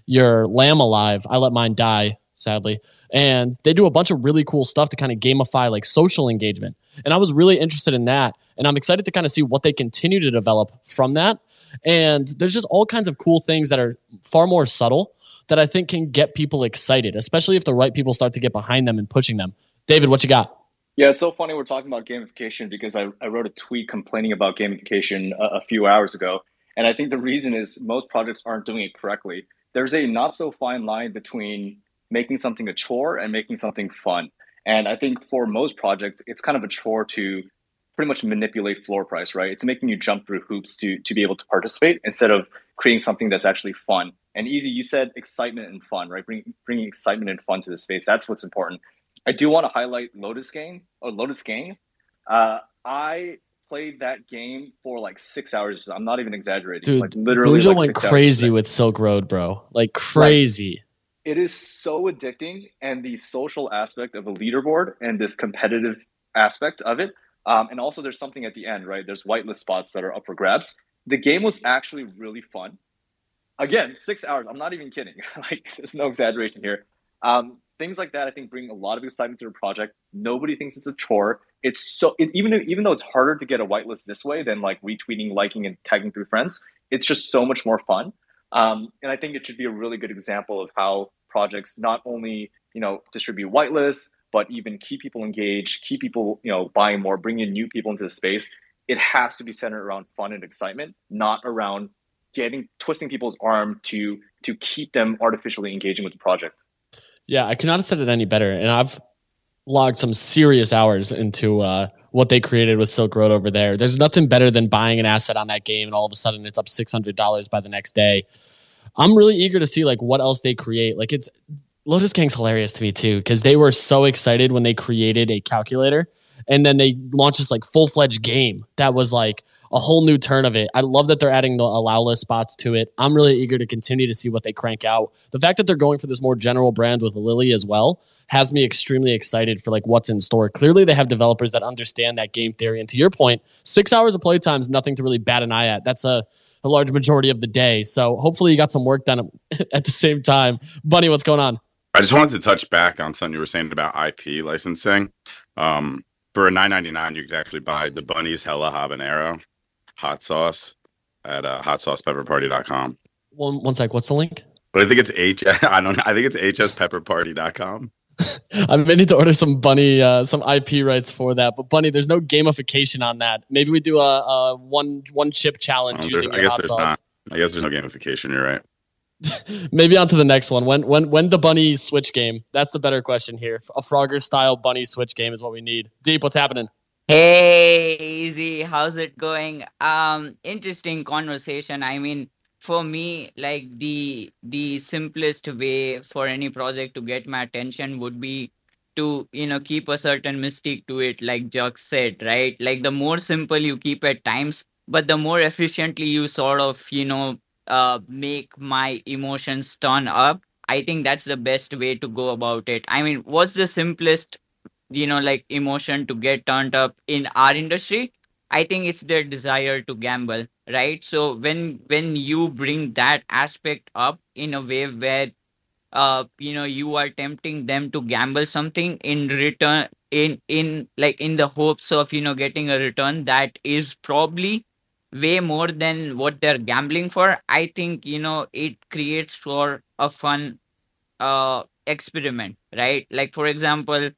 your lamb alive. I let mine die, sadly. And they do a bunch of really cool stuff to kind of gamify like social engagement. And I was really interested in that. And I'm excited to kind of see what they continue to develop from that. And there's just all kinds of cool things that are far more subtle that I think can get people excited, especially if the right people start to get behind them and pushing them. David, what you got? Yeah, it's so funny we're talking about gamification because I, I wrote a tweet complaining about gamification a, a few hours ago. And I think the reason is most projects aren't doing it correctly. There's a not so fine line between making something a chore and making something fun. And I think for most projects, it's kind of a chore to pretty much manipulate floor price, right? It's making you jump through hoops to to be able to participate instead of creating something that's actually fun. And easy, you said excitement and fun, right? Bring, bringing excitement and fun to the space. That's what's important. I do want to highlight Lotus Game or Lotus Game. Uh, I played that game for like six hours. I'm not even exaggerating. Dude, like literally, like, went crazy with Silk Road, bro. Like crazy. it is so addicting and the social aspect of a leaderboard and this competitive aspect of it um, and also there's something at the end right there's whitelist spots that are up for grabs the game was actually really fun again six hours. I'm not even kidding. Like there's no exaggeration here. Um, things like that i think bring a lot of excitement to the project. Nobody thinks it's a chore. It's so it, even even though it's harder to get a whitelist this way than like retweeting liking and tagging through friends it's just so much more fun. Um, and I think it should be a really good example of how projects not only you know distribute whitelists, but even keep people engaged, keep people you know buying more, bring in new people into the space. It has to be centered around fun and excitement, not around getting twisting people's arm to to keep them artificially engaging with the project. Yeah, I cannot have said it any better. And I've logged some serious hours into uh, what they created with Silk Road over there. There's nothing better than buying an asset on that game and all of a sudden it's up six hundred dollars by the next day. I'm really eager to see like what else they create. Like it's Lotus Gang's hilarious to me too because they were so excited when they created a calculator and then they launched this like full fledged game that was like a whole new turn of it. I love that they're adding the allow list spots to it. I'm really eager to continue to see what they crank out. The fact that they're going for this more general brand with Lily as well has me extremely excited for like what's in store. Clearly, they have developers that understand that game theory. And to your point, six hours of playtime is nothing to really bat an eye at. That's a a large majority of the day. So hopefully you got some work done at the same time. Bunny, what's going on? I just wanted to touch back on something you were saying about IP licensing. Um, for a nine ninety nine, you could actually buy the Bunny's Hella Habanero hot sauce at uh, hotsaucepepperparty.com. One one sec, what's the link? But I think it's H. I don't. know. I think it's hspepperparty.com. I may need to order some bunny, uh, some IP rights for that. But bunny, there's no gamification on that. Maybe we do a, a one one chip challenge Oh, using I guess hot there's sauce. not. I guess there's no gamification. You're right. Maybe on to the next one. When when when the bunny switch game? That's the better question here. A Frogger style bunny switch game is what we need. Deep, what's happening? Hey, easy. How's it going? Um, interesting conversation. I mean, for me, like the the simplest way for any project to get my attention would be to, you know, keep a certain mystique to it, like Jux said, right? Like the more simple you keep at times, but the more efficiently you sort of, you know, uh make my emotions turn up. I think that's the best way to go about it. I mean, what's the simplest you know like emotion to get turned up in our industry i think it's their desire to gamble right? So when when you bring that aspect up in a way where uh you know you are tempting them to gamble something in return in in like in the hopes of you know getting a return that is probably way more than what they're gambling for i think you know it creates for a fun uh experiment right? Like for example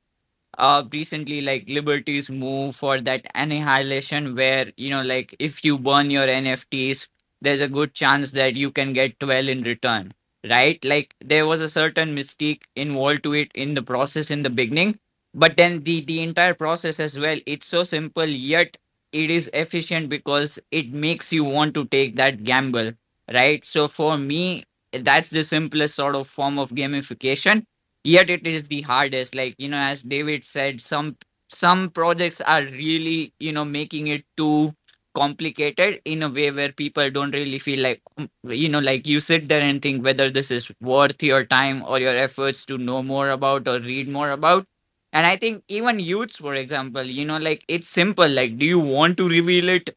uh recently like liberty's move for that annihilation where you know like if you burn your nfts there's a good chance that you can get 12 in return right? Like there was a certain mystique involved to it in the process in the beginning but then the the entire process as well it's so simple yet it is efficient because it makes you want to take that gamble right? So for me that's the simplest sort of form of gamification yet it is the hardest. Like you know as david said some some projects are really you know making it too complicated in a way where people don't really feel like um, you know like you sit there and think whether this is worth your time or your efforts to know more about or read more about. And i think even y00ts for example you know like it's simple. Like do you want to reveal it?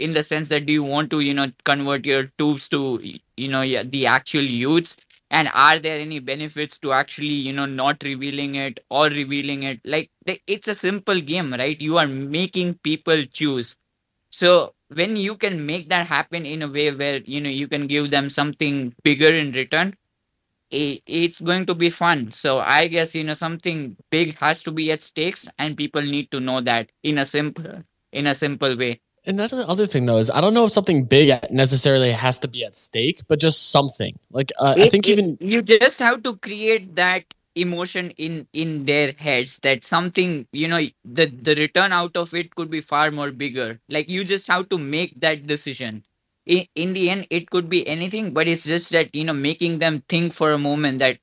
In the sense that do you want to you know convert your t00bs to you know the actual y00ts and are there any benefits to actually you know not revealing it or revealing it? Like it's a simple game right? You are making people choose. So when you can make that happen in a way where you know you can give them something bigger in return it's going to be fun. So i guess you know something big has to be at stakes and people need to know that in a simple in a simple way And that's the other thing though is I don't know if something big necessarily has to be at stake, but just something. Like uh, I think it- even you just have to create that emotion in in their heads that something you know the the return out of it could be far more bigger. Like you just have to make that decision. In, in the end it could be anything but it's just that you know making them think for a moment that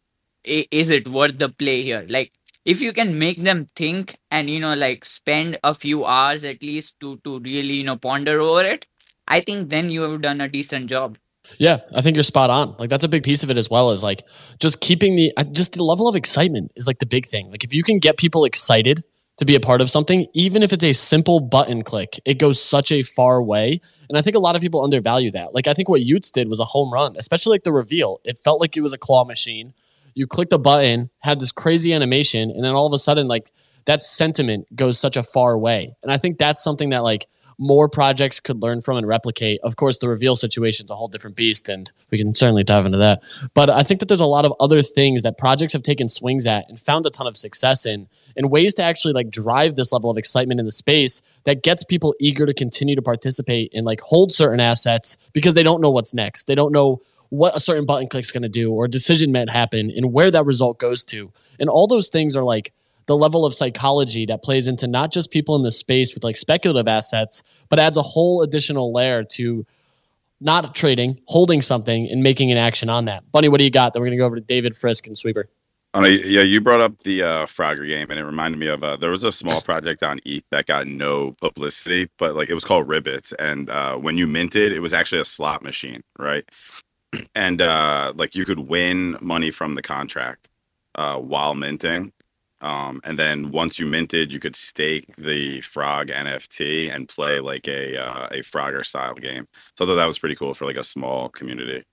is it worth the play here? Like if you can make them think and you know like spend a few hours at least to to really you know ponder over it i think then you have done a decent job Yeah, I think you're spot on. Like that's a big piece of it as well is like just keeping the just the level of excitement is like the big thing. Like if you can get people excited to be a part of something, even if it's a simple button click, it goes such a far way. And I think a lot of people undervalue that. Like I think what y00ts did was a home run, especially like the reveal. It felt like it was a claw machine. You clicked a button, had this crazy animation, and then all of a sudden, like that sentiment goes such a far way. And I think that's something that like more projects could learn from and replicate. Of course, the reveal situation is a whole different beast, and we can certainly dive into that. But I think that there's a lot of other things that projects have taken swings at and found a ton of success in, and ways to actually like drive this level of excitement in the space that gets people eager to continue to participate and like hold certain assets because they don't know what's next. They don't know what a certain button click's going to do or decision might happen and where that result goes to. And all those things are like the level of psychology that plays into not just people in the space with like speculative assets, but adds a whole additional layer to not trading, holding something, and making an action on that. Bunny, what do you got? Then we're gonna go over to David Frisk and Sweeper. Uh, yeah, you brought up the uh, Frogger game, and it reminded me of uh, there was a small project on ETH that got no publicity, but like it was called Ribbits, and uh, when you minted, it was actually a slot machine, right? And uh, like you could win money from the contract uh, while minting, um, and then once you minted, you could stake the Frog NFT and play like a uh, a Frogger style game. So I thought that was pretty cool for like a small community.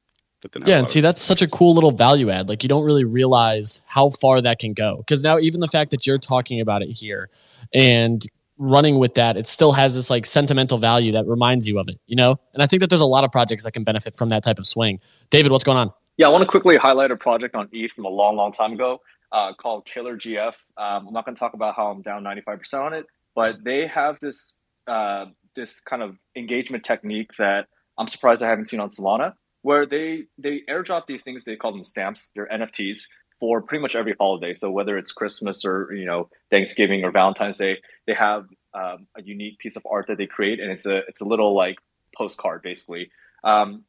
Yeah, and see, that's such a cool little value add. Like you don't really realize how far that can go. Because now even the fact that you're talking about it here and running with that, it still has this like sentimental value that reminds you of it, you know? And I think that there's a lot of projects that can benefit from that type of swing. David, what's going on? Yeah, I want to quickly highlight a project on ETH from a long, long time ago uh, called Killer GF. Um, I'm not going to talk about how I'm down 95% on it, but they have this uh, this kind of engagement technique that I'm surprised I haven't seen on Solana, where they they airdrop these things. They call them stamps. They're NFTs for pretty much every holiday. So whether it's Christmas or you know Thanksgiving or Valentine's Day, they have um, a unique piece of art that they create, and it's a it's a little like postcard basically. Um,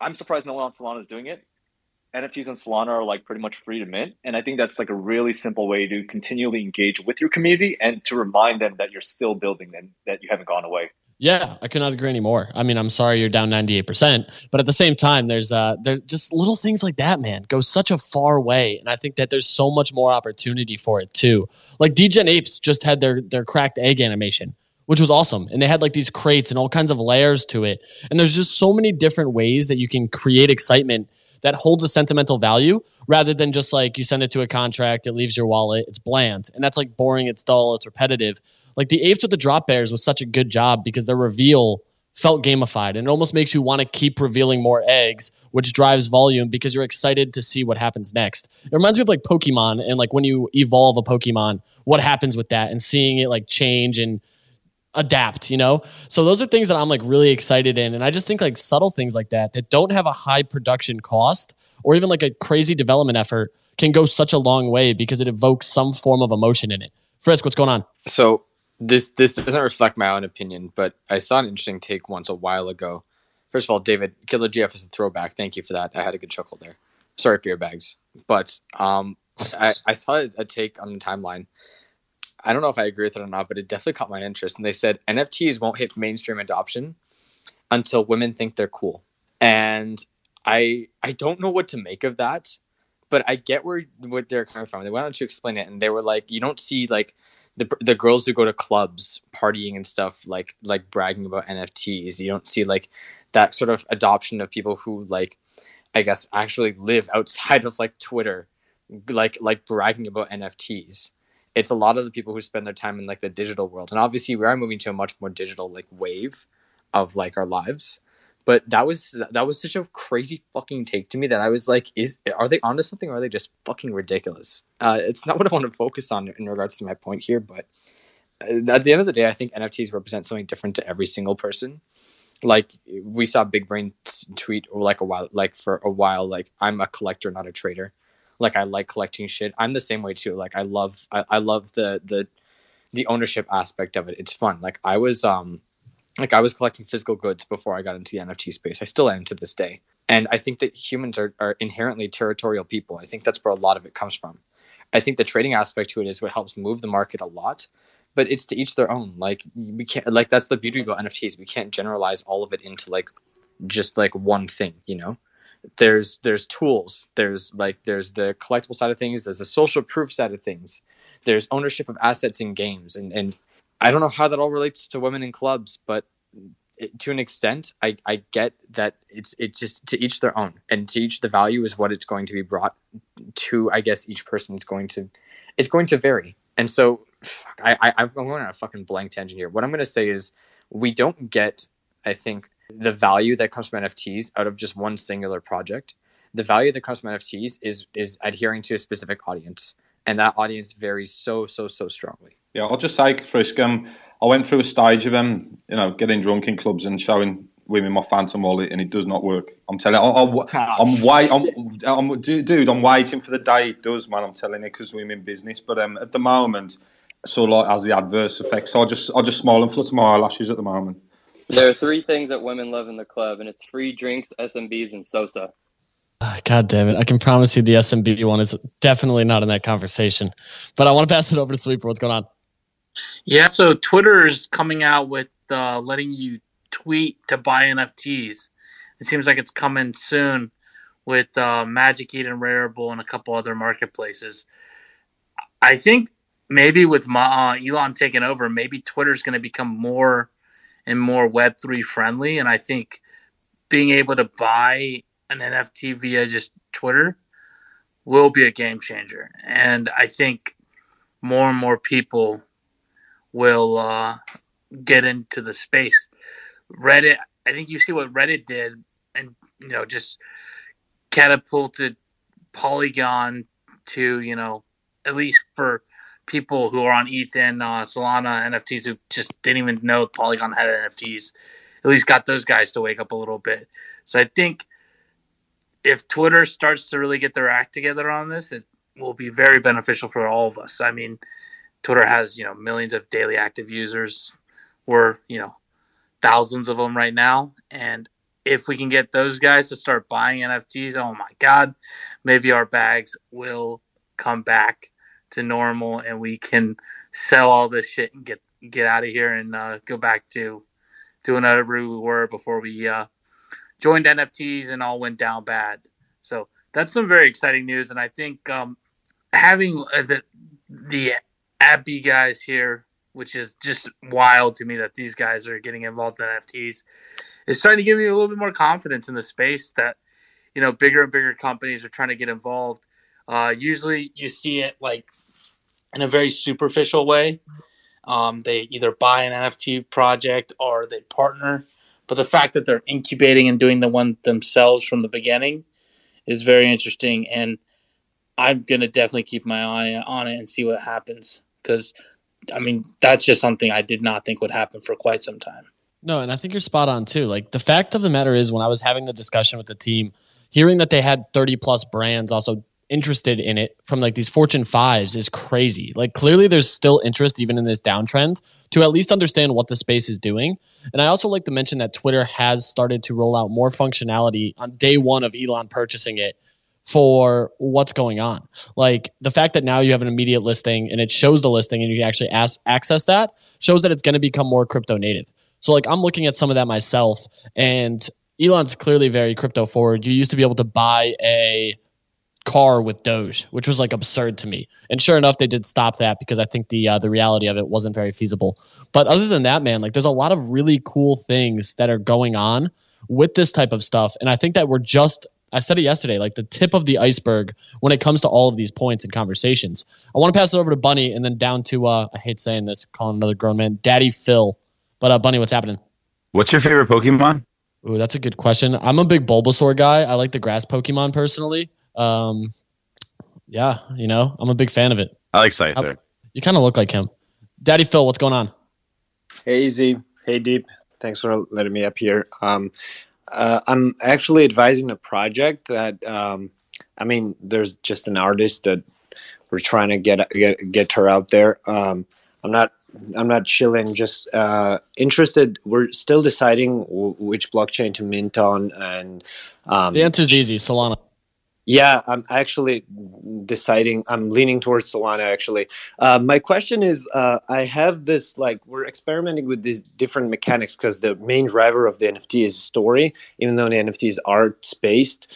I'm surprised no one on Solana is doing it. NFTs on Solana are like pretty much free to mint. And I think that's like a really simple way to continually engage with your community and to remind them that you're still building and that you haven't gone away. Yeah, I cannot not agree anymore. I mean, I'm sorry you're down 98%, but at the same time, there's uh there just little things like that, man, go such a far way. And I think that there's so much more opportunity for it too. Like Degen Apes just had their their cracked egg animation, which was awesome. And they had like these crates and all kinds of layers to it. And there's just so many different ways that you can create excitement that holds a sentimental value rather than just like you send it to a contract, it leaves your wallet, it's bland. And that's like boring, it's dull, it's repetitive. Like the apes with the drop bears was such a good job because their reveal felt gamified and it almost makes you want to keep revealing more eggs, which drives volume because you're excited to see what happens next. It reminds me of like Pokemon and like when you evolve a Pokemon, what happens with that and seeing it like change and adapt, you know? So those are things that I'm like really excited in. And I just think like subtle things like that that don't have a high production cost or even like a crazy development effort can go such a long way because it evokes some form of emotion in it. Frisk, what's going on? So this this doesn't reflect my own opinion, but I saw an interesting take once a while ago. First of all, David, Killer GF is a throwback. Thank you for that. I had a good chuckle there. Sorry for your bags. But um I, I saw a take on the timeline. I don't know if I agree with it or not, but it definitely caught my interest. And they said NFTs won't hit mainstream adoption until women think they're cool. And I I don't know what to make of that, but I get where what they're coming from. They went on to explain it, and they were like, you don't see like the the girls who go to clubs partying and stuff like like bragging about NFTs. You don't see like that sort of adoption of people who like I guess actually live outside of like Twitter, like like bragging about NFTs. It's a lot of the people who spend their time in like the digital world, and obviously we are moving to a much more digital like wave of like our lives. But that was that was such a crazy fucking take to me that I was like, is are they onto something or are they just fucking ridiculous? Uh, it's not what I want to focus on in regards to my point here, but uh, at the end of the day, I think NFTs represent something different to every single person. Like we saw Big Brain tweet like a while, like for a while, like I'm a collector, not a trader. Like I like collecting shit. I'm the same way too. Like I love, I, I love the the the ownership aspect of it. It's fun. Like I was, um, like I was collecting physical goods before I got into the NFT space. I still am to this day. And I think that humans are, are inherently territorial people. I think that's where a lot of it comes from. I think the trading aspect to it is what helps move the market a lot. But it's to each their own. Like we can't like that's the beauty about NFTs. We can't generalize all of it into like just like one thing, you know? There's there's tools, there's like there's the collectible side of things, there's the social proof side of things, there's ownership of assets in games and, and I don't know how that all relates to women in clubs, but it, to an extent, I, I get that it's it's just to each their own, and to each the value is what it's going to be brought to. I guess each person is going to it's going to vary, and so I, I I'm going on a fucking blank tangent here. What I'm going to say is we don't get, I think, the value that comes from NFTs out of just one singular project. The value that comes from NFTs is is adhering to a specific audience, and that audience varies so so so strongly. Yeah, I'll just say, Frisk, um, I went through a stage of um, you know, getting drunk in clubs and showing women my phantom wallet, and it does not work. I'm telling you, I, am wait, I'm, I'm, dude, I'm waiting for the day it does, man. I'm telling you, because we're in business. But um, at the moment, so like as the adverse effects, so I just, I just smile and flutter my eyelashes at the moment. There are three things that women love in the club, and it's free drinks, SMBs, and Sosa. Ah, God damn it. I can promise you the SMB one is definitely not in that conversation. But I want to pass it over to Sweeper. What's going on? Yeah, so Twitter is coming out with uh, letting you tweet to buy NFTs. It seems like it's coming soon with uh, Magic Eden Rarible and a couple other marketplaces. I think maybe with Ma, uh, Elon taking over, maybe Twitter's going to become more and more Web3 friendly. And I think being able to buy an NFT via just Twitter will be a game changer. And I think more and more people will uh, get into the space. Reddit, I think you see what Reddit did, and you know, just catapulted Polygon to you know, at least for people who are on ETH and uh, Solana NFTs who just didn't even know Polygon had NFTs. At least got those guys to wake up a little bit. So I think if Twitter starts to really get their act together on this, it will be very beneficial for all of us. I mean, Twitter has you know millions of daily active users. We're you know thousands of them right now, and if we can get those guys to start buying NFTs, oh my God, maybe our bags will come back to normal, and we can sell all this shit and get get out of here and uh, go back to doing whatever we were before we uh, joined NFTs and all went down bad. So that's some very exciting news, and I think um, having uh, the the AB guys here, which is just wild to me that these guys are getting involved in NFTs, is starting to give me a little bit more confidence in the space that you know bigger and bigger companies are trying to get involved. Uh, usually, you see it like in a very superficial way. Um, they either buy an NFT project or they partner. But the fact that they're incubating and doing the one themselves from the beginning is very interesting. And I'm going to definitely keep my eye on it and see what happens because I mean that's just something I did not think would happen for quite some time. No, and I think you're spot on too. Like the fact of the matter is, when I was having the discussion with the team, hearing that they had 30 plus brands also interested in it from like these Fortune fives is crazy. Like clearly there's still interest even in this downtrend to at least understand what the space is doing. And I also like to mention that Twitter has started to roll out more functionality on day one of Elon purchasing it for what's going on. Like the fact that now you have an immediate listing and it shows the listing and you can actually ask, access that shows that it's going to become more crypto native. So like I'm looking at some of that myself and Elon's clearly very crypto forward. You used to be able to buy a car with Doge, which was like absurd to me. And sure enough, they did stop that because I think the uh, the reality of it wasn't very feasible. But other than that, man, like there's a lot of really cool things that are going on with this type of stuff, and I think that we're just I said it yesterday, like the tip of the iceberg when it comes to all of these points and conversations. I want to pass it over to Bunny and then down to uh, I hate saying this, calling another grown man, Daddy Phil. But uh, Bunny, what's happening? What's your favorite Pokemon? Ooh, that's a good question. I'm a big Bulbasaur guy. I like the grass Pokemon personally. Um, yeah, you know, I'm a big fan of it. I like Scyther. You kind of look like him. Daddy Phil, what's going on? Hey, Easy. Hey, Deep. Thanks for letting me up here. Um, uh, I'm actually advising a project that um, I mean, there's just an artist that we're trying to get get get her out there. Um, I'm not I'm not chilling, just uh, interested. We're still deciding w- which blockchain to mint on, and um, the answer is easy: Solana. Yeah, I'm actually deciding. I'm leaning towards Solana. Actually, uh, my question is: uh, I have this like we're experimenting with these different mechanics because the main driver of the NFT is story, even though the NFT is art based.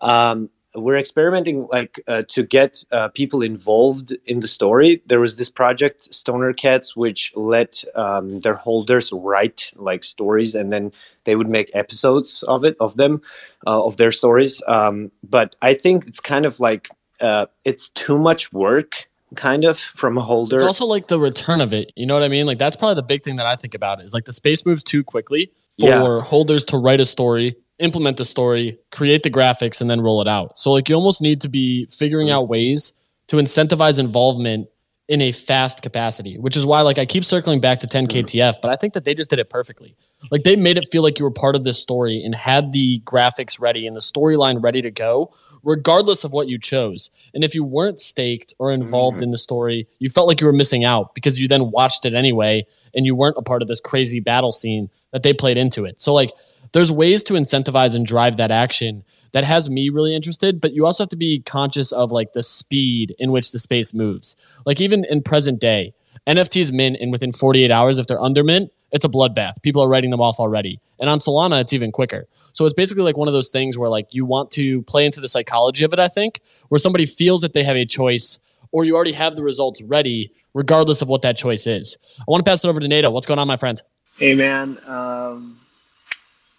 Um, we're experimenting like uh, to get uh, people involved in the story there was this project stoner cats which let um, their holders write like stories and then they would make episodes of it of them uh, of their stories um, but i think it's kind of like uh, it's too much work kind of from a holder It's also like the return of it. You know what I mean? Like that's probably the big thing that I think about is like the space moves too quickly for Yeah. holders to write a story, implement the story, create the graphics, and then roll it out. So like you almost need to be figuring mm-hmm. out ways to incentivize involvement in a fast capacity, which is why like I keep circling back to 10 KTF, mm-hmm. but I think that they just did it perfectly. Like they made it feel like you were part of this story and had the graphics ready and the storyline ready to go, regardless of what you chose. And if you weren't staked or involved mm-hmm. in the story, you felt like you were missing out because you then watched it anyway and you weren't a part of this crazy battle scene that they played into it. So like there's ways to incentivize and drive that action that has me really interested, but you also have to be conscious of like the speed in which the space moves. Like even in present day, NFTs mint and within 48 hours, if they're under mint, it's a bloodbath. People are writing them off already. And on Solana, it's even quicker. So it's basically like one of those things where like you want to play into the psychology of it, I think, where somebody feels that they have a choice or you already have the results ready, regardless of what that choice is. I want to pass it over to Nato. What's going on, my friend? Hey man, um,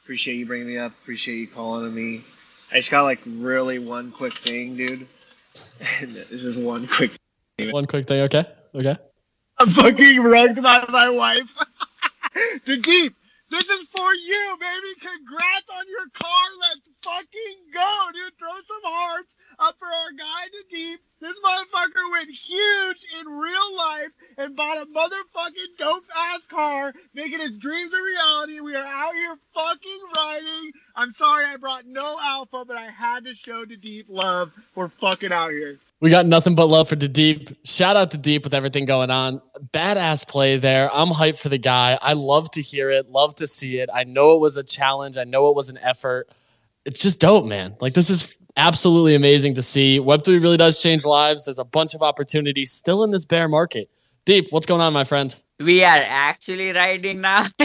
appreciate you bringing me up. Appreciate you calling on me. I just got like really one quick thing, dude. And this is one quick. One quick thing, okay? Okay. I'm fucking rugged by my wife. the deep. This is for you, baby. Congrats on your car. Let's fucking go, dude. Throw some hearts up for our guy, the deep. This motherfucker went huge in real life and bought a motherfucking dope ass car, making his dreams a reality. We are out here fucking riding. I'm sorry I brought no alpha, but I had to show the deep love. We're fucking out here. We got nothing but love for the deep. Shout out to deep with everything going on. Badass play there. I'm hyped for the guy. I love to hear it, love to see it. I know it was a challenge. I know it was an effort. It's just dope, man. Like this is absolutely amazing to see. Web3 really does change lives. There's a bunch of opportunities still in this bear market. Deep, what's going on, my friend? We are actually riding now.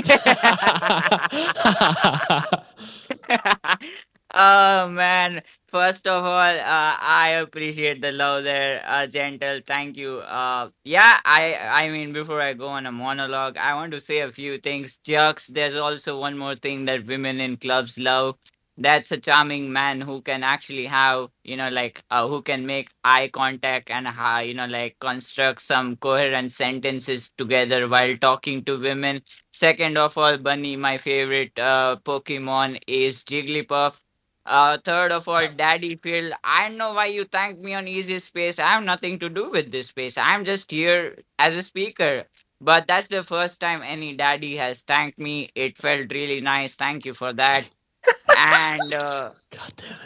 oh man! First of all, uh, I appreciate the love there, uh, gentle. Thank you. Uh, yeah, I I mean, before I go on a monologue, I want to say a few things. Jux, there's also one more thing that women in clubs love. That's a charming man who can actually have, you know, like uh, who can make eye contact and uh, you know, like construct some coherent sentences together while talking to women. Second of all, Bunny, my favorite uh, Pokemon is Jigglypuff. Uh, third of all, Daddy Phil, I know why you thanked me on Easy Space. I have nothing to do with this space. I'm just here as a speaker. But that's the first time any daddy has thanked me. It felt really nice. Thank you for that. And uh,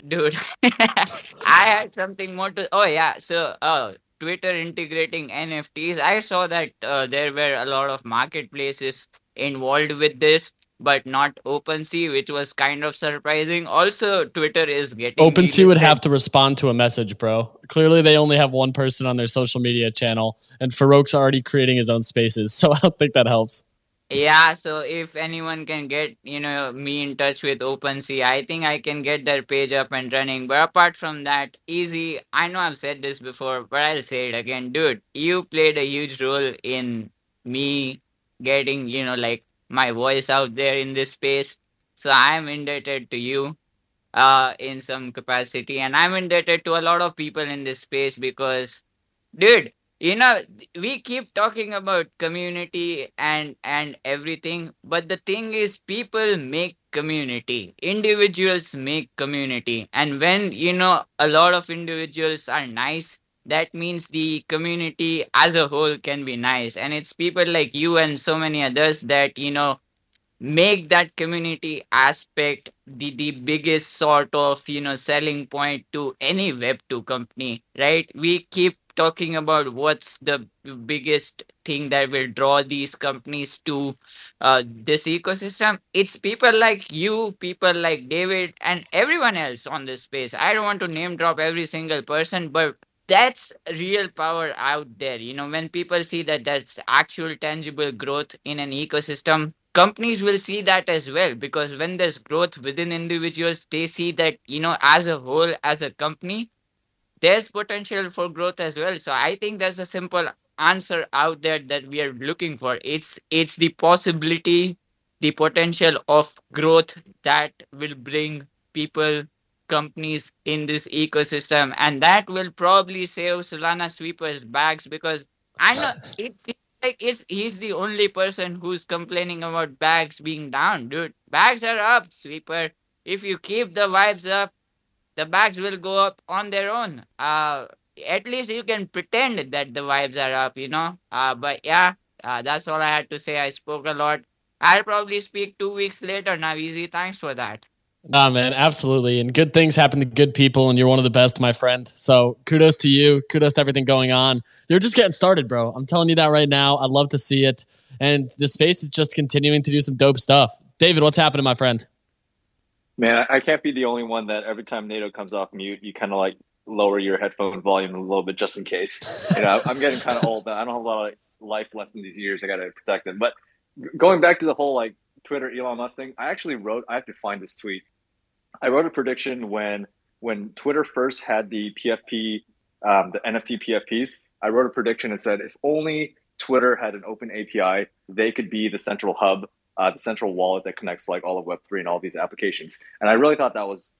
dude, I had something more to. Oh yeah, so uh, Twitter integrating NFTs. I saw that uh, there were a lot of marketplaces involved with this, but not OpenSea, which was kind of surprising. Also, Twitter is getting OpenSea would have to respond to a message, bro. Clearly, they only have one person on their social media channel, and Farouk's already creating his own spaces, so I don't think that helps. Yeah, so if anyone can get, you know, me in touch with OpenSea, I think I can get their page up and running. But apart from that, easy. I know I've said this before, but I'll say it again. Dude, you played a huge role in me getting, you know, like my voice out there in this space. So I'm indebted to you uh in some capacity and I'm indebted to a lot of people in this space because dude you know we keep talking about community and and everything but the thing is people make community. Individuals make community. And when you know a lot of individuals are nice that means the community as a whole can be nice. And it's people like you and so many others that you know make that community aspect the, the biggest sort of you know selling point to any web 2 company right? We keep talking about what's the biggest thing that will draw these companies to uh, this ecosystem? It's people like you people like david and everyone else on this space. I don't want to name drop every single person but that's real power out there. You know when people see that that's actual tangible growth in an ecosystem companies will see that as well because when there's growth within individuals they see that you know as a whole as a company there's potential for growth as well. So i think there's a simple answer out there that we are looking for. It's it's the possibility the potential of growth that will bring people companies in this ecosystem. And that will probably save solana sweepers bags because i know it's like it's he's the only person who's complaining about bags being down. Dude bags are up sweeper. If you keep the vibes up the bags will go up on their own uh at least you can pretend that the vibes are up you know uh but yeah uh, that's all i had to say i spoke a lot i'll probably speak two weeks later now easy thanks for that Nah, man, absolutely. And good things happen to good people, and you're one of the best, my friend. So kudos to you. Kudos to everything going on. You're just getting started, bro. I'm telling you that right now. I'd love to see it. And the space is just continuing to do some dope stuff. David, what's happening, my friend? Man, I- can't be the only one that every time NATO comes off mute, you kind of like lower your headphone volume a little bit just in case. You know, I'm getting kind of old. But I don't have a lot of life left in these years. I got to protect them. But going back to the whole like Twitter Elon Musk thing, I actually wrote. I have to find this tweet. I wrote a prediction when when Twitter first had the PFP, um, the NFT PFPs. I wrote a prediction and said if only Twitter had an open API, they could be the central hub, uh, the central wallet that connects like all of Web three and all these applications. And I really thought that was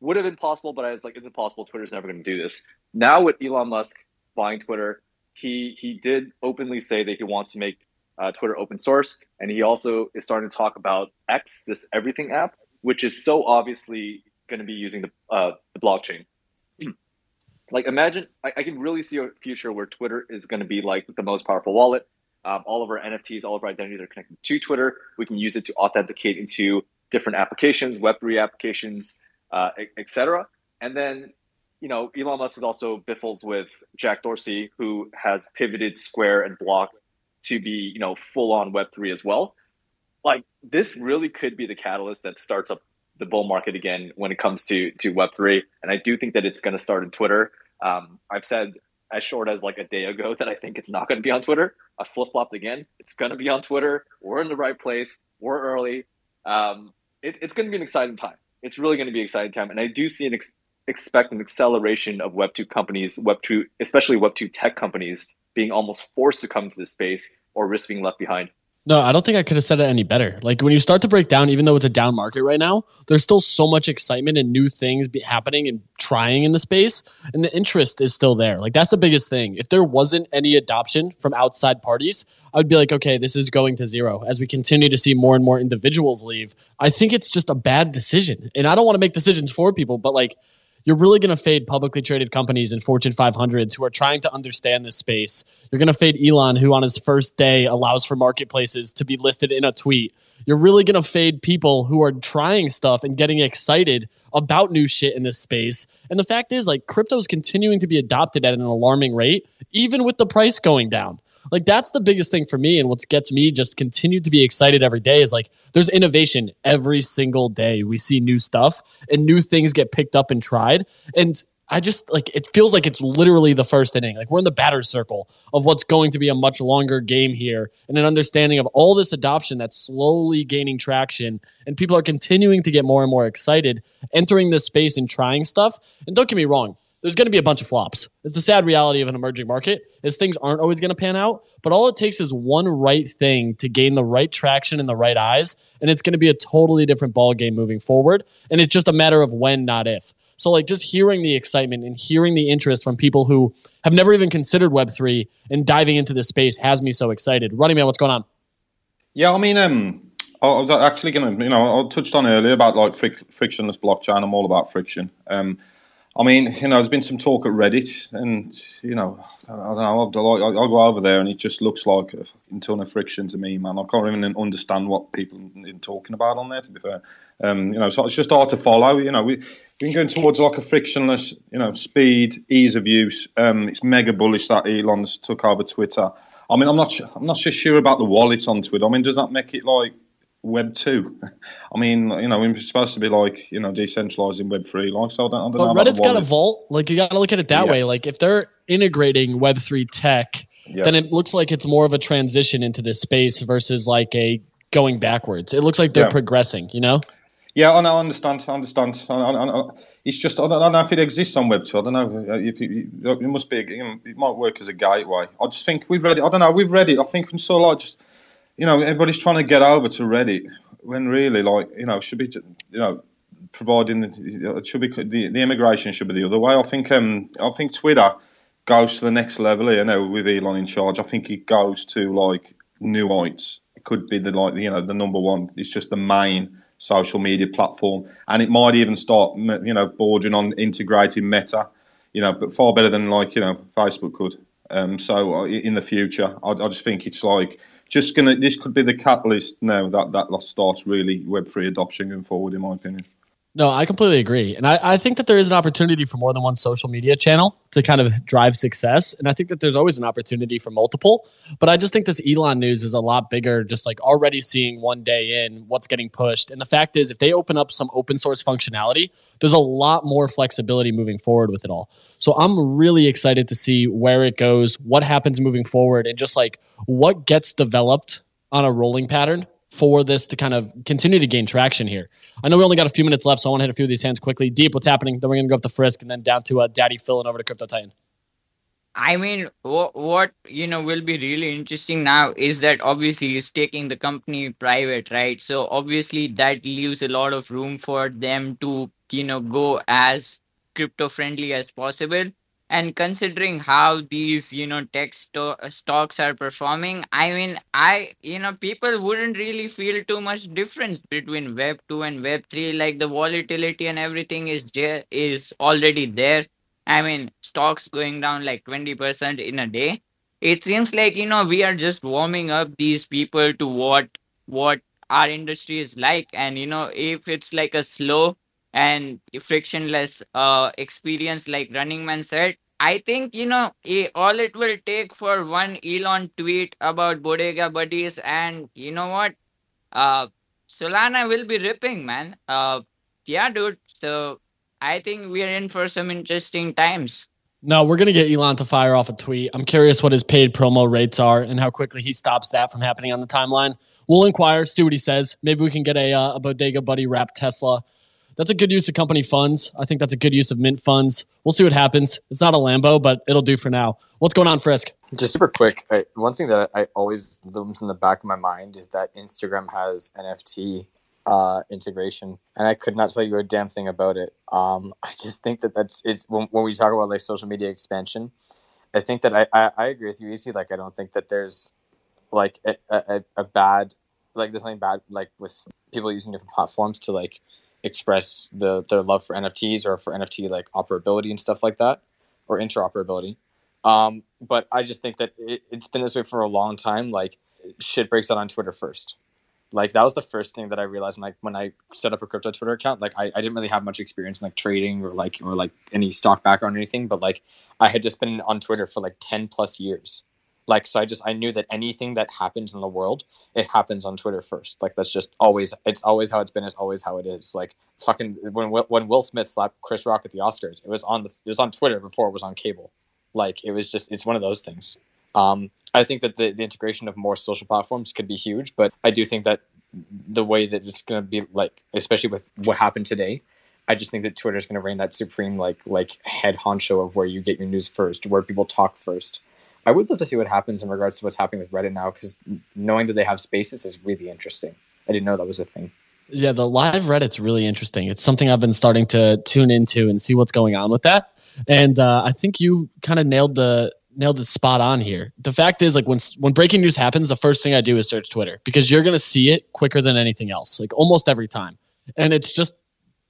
would have been possible, but I was like, it's impossible. Twitter's never going to do this. Now with Elon Musk buying Twitter, he he did openly say that he wants to make uh, Twitter open source, and he also is starting to talk about X, this everything app, which is so obviously going to be using the uh, the blockchain. like imagine, I, I can really see a future where Twitter is going to be like the most powerful wallet. Um, all of our NFTs, all of our identities are connected to Twitter. We can use it to authenticate into different applications, Web3 applications, uh, etc. And then, you know, Elon Musk is also biffles with Jack Dorsey, who has pivoted Square and Block to be, you know, full on Web3 as well. Like this really could be the catalyst that starts up the bull market again when it comes to to Web3. And I do think that it's going to start in Twitter. Um, I've said as short as like a day ago that I think it's not going to be on Twitter. I flip flopped again. It's going to be on Twitter. We're in the right place. We're early. Um, it, it's going to be an exciting time. It's really going to be an exciting time, and I do see an ex- expect an acceleration of Web two companies, Web two, especially Web two tech companies, being almost forced to come to this space or risk being left behind. No, I don't think I could have said it any better. Like when you start to break down, even though it's a down market right now, there's still so much excitement and new things happening and trying in the space, and the interest is still there. Like that's the biggest thing. If there wasn't any adoption from outside parties, I would be like, okay, this is going to zero. As we continue to see more and more individuals leave, I think it's just a bad decision. And I don't want to make decisions for people, but like you're really going to fade publicly traded companies and Fortune 500s who are trying to understand this space. You're going to fade Elon, who on his first day allows for marketplaces to be listed in a tweet. You're really going to fade people who are trying stuff and getting excited about new shit in this space. And the fact is, like, crypto is continuing to be adopted at an alarming rate, even with the price going down like that's the biggest thing for me and what gets me just continue to be excited every day is like there's innovation every single day we see new stuff and new things get picked up and tried and I just like it feels like it's literally the first inning. Like we're in the batter's circle of what's going to be a much longer game here and an understanding of all this adoption that's slowly gaining traction and people are continuing to get more and more excited entering this space and trying stuff. And don't get me wrong, there's going to be a bunch of flops. It's a sad reality of an emerging market is things aren't always going to pan out, but all it takes is one right thing to gain the right traction in the right eyes, and it's going to be a totally different ball game moving forward. And it's just a matter of when, not if. So like just hearing the excitement and hearing the interest from people who have never even considered Web3 and diving into this space has me so excited. Running man, what's going on? Yeah, I mean, um, I I was actually going to, you know, I touched on earlier about like fric- frictionless blockchain. I'm all about friction. Um, I mean, you know, there's been some talk at Reddit, and you know, I don't know. I'll, I'll go over there, and it just looks like a ton of friction to me, man. I can't even understand what people are talking about on there. To be fair, um, you know, so it's just hard to follow. You know, we, been going towards like a frictionless, you know, speed, ease of use. Um, it's mega bullish that Elon's took over Twitter. I mean, I'm not, I'm not so sure about the wallet on Twitter. I mean, does that make it like Web two? I mean, you know, we're supposed to be like, you know, decentralizing Web three. Like, so I don't, I don't but Reddit's got a vault. Like you got to look at it that Yeah. way. Like if they're integrating Web three tech, Yeah. then it looks like it's more of a transition into this space versus like a going backwards. It looks like they're Yeah. progressing. You know. Yeah, I know, I understand. I understand. I, I, it's just I don't, I don't know if it exists on Web two. I don't know if it, it must be. You know, it might work as a gateway. I just think we've read it. I don't know. We've read it. I think from so like just you know everybody's trying to get over to Reddit when really like you know should be you know providing the, it should be the, the immigration should be the other way. I think um I think Twitter goes to the next level here now with Elon in charge. I think it goes to like new heights. It could be the like you know the number one. It's just the main social media platform, and it might even start you know bordering on integrating Meta. You know, but far better than like you know Facebook could. Um, so uh, in the future, I, I just think it's like just gonna. This could be the catalyst now that that starts really Web three adoption going forward, in my opinion. No, I completely agree. And I, I think that there is an opportunity for more than one social media channel to kind of drive success. And I think that there's always an opportunity for multiple. But I just think this Elon news is a lot bigger, just like already seeing one day in what's getting pushed. And the fact is, if they open up some open source functionality, there's a lot more flexibility moving forward with it all. So I'm really excited to see where it goes, what happens moving forward, and just like what gets developed on a rolling pattern for this to kind of continue to gain traction here. I know we only got a few minutes left, so I want to hit a few of these hands quickly. Deep, what's happening? Then we're going to go up to Frisk and then down to uh, Daddy Phil and over to Crypto Titan. I mean, what what you know will be really interesting now is that obviously he's taking the company private, right? So obviously that leaves a lot of room for them to you know go as crypto friendly as possible. And considering how these you know tech sto- uh, stocks are performing, I mean, I you know people wouldn't really feel too much difference between Web two and Web three. Like the volatility and everything is there is already there. I mean, stocks going down like 20% in a day. It seems like, you know, we are just warming up these people to what what our industry is like. And, you know, if it's like a slow and frictionless uh experience like Running Man said, I think, you know, all it will take for one Elon tweet about Bodega Buddies and you know what? Uh Solana will be ripping, man. Uh yeah, dude. So I think we are in for some interesting times. No, we're going to get Elon to fire off a tweet. I'm curious what his paid promo rates are and how quickly he stops that from happening on the timeline. We'll inquire, see what he says. Maybe we can get a, uh, a Bodega Buddy wrap Tesla. That's a good use of company funds. I think that's a good use of mint funds. We'll see what happens. It's not a Lambo, but it'll do for now. What's going on, Frisk? Just super quick, I, one thing that I always looms in the back of my mind is that Instagram has NFT uh, integration, and I could not tell you a damn thing about it. Um, I just think that that's it's when, when we talk about like social media expansion. I think that I, I, I agree with you, easy. Like I don't think that there's like a, a, a bad like there's nothing bad like with people using different platforms to like express the their love for NFTs or for NFT like operability and stuff like that or interoperability. Um, but I just think that it, it's been this way for a long time. Like shit breaks out on Twitter first. Like that was the first thing that I realized when I when I set up a crypto Twitter account. Like I, I didn't really have much experience in like trading or like or like any stock background or anything, but like I had just been on Twitter for like ten plus years. Like so I just I knew that anything that happens in the world, it happens on Twitter first. Like that's just always it's always how it's been, it's always how it is. Like fucking when when Will Smith slapped Chris Rock at the Oscars, it was on the it was on Twitter before it was on cable. Like it was just it's one of those things. Um, I think that the, the integration of more social platforms could be huge, but I do think that the way that it's going to be like, especially with what happened today, I just think that Twitter is going to reign that supreme like like head honcho of where you get your news first, where people talk first. I would love to see what happens in regards to what's happening with Reddit now, because knowing that they have spaces is really interesting. I didn't know that was a thing. Yeah, the live Reddit's really interesting. It's something I've been starting to tune into and see what's going on with that. And uh, I think you kind of nailed the nailed the spot on here. The fact is, like when when breaking news happens, the first thing I do is search Twitter because you're gonna see it quicker than anything else, like almost every time. And it's just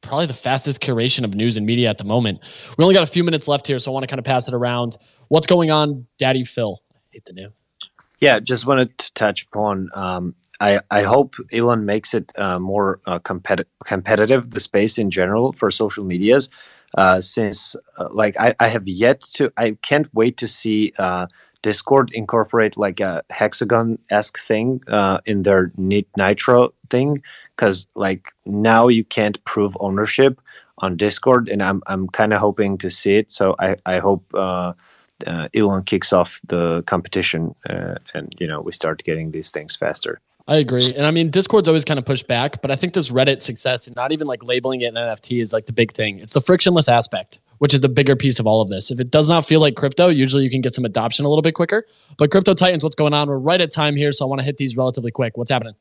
probably the fastest curation of news and media at the moment. We only got a few minutes left here, so I want to kind of pass it around. What's going on, Daddy Phil? Hate the name. Yeah, just wanted to touch upon. Um, I, I hope Elon makes it uh, more uh, competi- competitive, the space in general for social medias. Uh, since, uh, like, I, I have yet to, I can't wait to see uh, Discord incorporate like a hexagon esque thing uh, in their Nit- Nitro thing. Because, like, now you can't prove ownership on Discord, and I'm, I'm kind of hoping to see it. So I, I hope. Uh, uh, Elon kicks off the competition, uh, and you know we start getting these things faster. I agree. And I mean, Discord's always kind of pushed back, but I think this Reddit success and not even like labeling it an NFT is like the big thing. It's the frictionless aspect, which is the bigger piece of all of this. If it does not feel like crypto, usually you can get some adoption a little bit quicker. But Crypto Titans, what's going on? We're right at time here, so I want to hit these relatively quick. What's happening?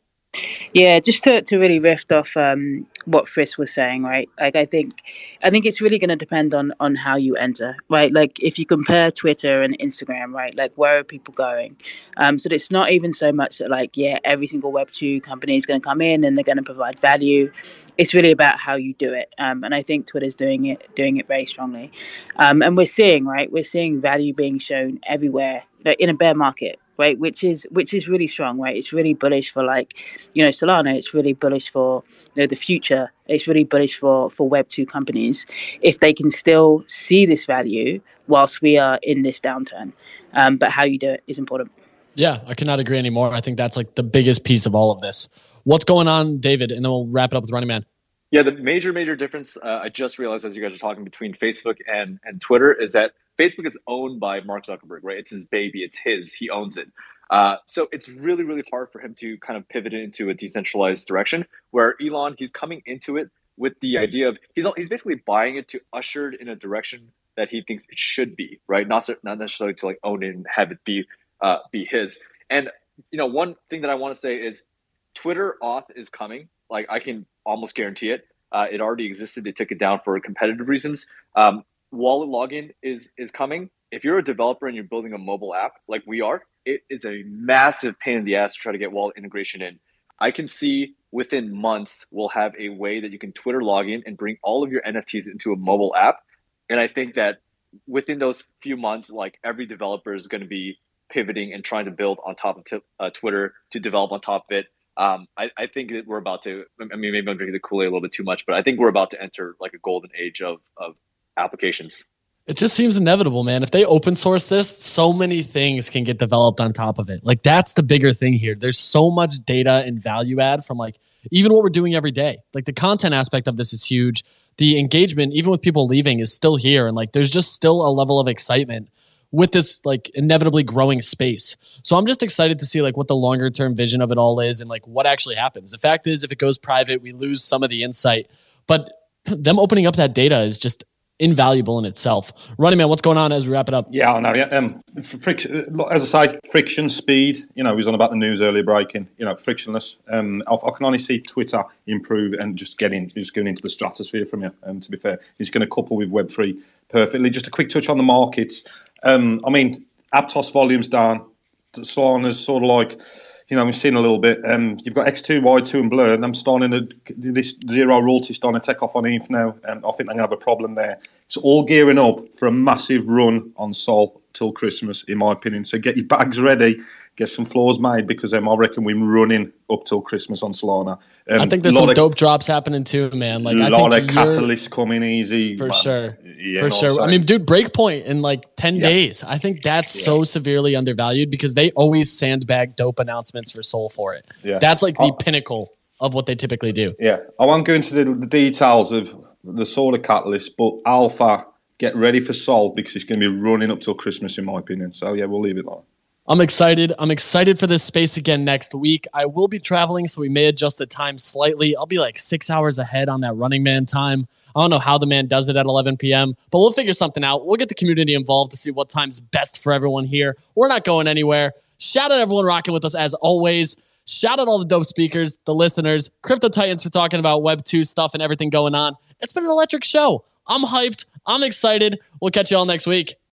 Yeah, just to, to really riff off um, what Frisk was saying, right? Like, I think, I think it's really going to depend on on how you enter, right? Like, if you compare Twitter and Instagram, right? Like, where are people going? Um, so it's not even so much that like, yeah, every single Web two company is going to come in and they're going to provide value. It's really about how you do it, um, and I think Twitter's doing it doing it very strongly. Um, and we're seeing, right? We're seeing value being shown everywhere in a bear market right? Which is which is really strong, right? It's really bullish for like, you know, Solana. It's really bullish for you know the future. It's really bullish for for Web two companies if they can still see this value whilst we are in this downturn. Um, but how you do it is important. Yeah, I cannot agree anymore. I think that's like the biggest piece of all of this. What's going on, David? And then we'll wrap it up with Running Man. Yeah, the major, major difference uh, I just realized as you guys are talking between Facebook and, and Twitter is that Facebook is owned by Mark Zuckerberg, right? It's his baby, it's his, he owns it. Uh, so it's really, really hard for him to kind of pivot into a decentralized direction. Where Elon, he's coming into it with the idea of he's he's basically buying it to usher it in a direction that he thinks it should be, right? Not not necessarily to like own it and have it be uh, be his. And you know, one thing that I want to say is Twitter auth is coming. Like I can almost guarantee it. Uh, it already existed. They took it down for competitive reasons. Um, wallet login is is coming. If you're a developer and you're building a mobile app like we are, it is a massive pain in the ass to try to get wallet integration in. I can see within months we'll have a way that you can Twitter login and bring all of your NFTs into a mobile app. And I think that within those few months, like every developer is going to be pivoting and trying to build on top of t- uh, Twitter to develop on top of it. Um, I, I, think that we're about to. I mean, maybe I'm drinking the Kool Aid a little bit too much, but I think we're about to enter like a golden age of of applications. It just seems inevitable, man. If they open source this, so many things can get developed on top of it. Like that's the bigger thing here. There's so much data and value add from like even what we're doing every day. Like the content aspect of this is huge. The engagement, even with people leaving, is still here. And like there's just still a level of excitement with this like inevitably growing space. So I'm just excited to see like what the longer term vision of it all is and like what actually happens. The fact is if it goes private, we lose some of the insight. But them opening up that data is just invaluable in itself. Running man, what's going on as we wrap it up? Yeah, I know. Yeah, um, friction, as I say, friction, speed. You know, we was on about the news earlier breaking. You know, frictionless. Um, I, I can only see Twitter improve and just getting just going into the stratosphere from you. Um, to be fair, he's going to couple with Web three perfectly. Just a quick touch on the market. Um, I mean, Aptos volumes down. Solana's sort of like you know, we've seen a little bit. Um, you've got X2Y2, and Blur, and I'm starting to this zero royalty starting to take off on ETH now, and I think they're going to have a problem there. It's all gearing up for a massive run on Sol till Christmas, in my opinion. So get your bags ready, get some floors made because um, I reckon we're running up till Christmas on Solana. Um, I think there's some of, dope drops happening too, man. Like a lot of catalysts coming easy for man. sure. Yeah, for sure. I mean, dude, breakpoint in like ten yeah. days. I think that's yeah. so severely undervalued because they always sandbag dope announcements for Sol for it. Yeah, that's like the I'll, pinnacle of what they typically do. Yeah, I won't go into the, the details of the of catalyst, but Alpha, get ready for Sol because it's going to be running up till Christmas, in my opinion. So yeah, we'll leave it like. I'm excited. I'm excited for this space again next week. I will be traveling, so we may adjust the time slightly. I'll be like six hours ahead on that running man time. I don't know how the man does it at 11 p.m., but we'll figure something out. We'll get the community involved to see what time's best for everyone here. We're not going anywhere. Shout out everyone rocking with us as always. Shout out all the dope speakers, the listeners, Crypto Titans for talking about Web 2 stuff and everything going on. It's been an electric show. I'm hyped. I'm excited. We'll catch you all next week.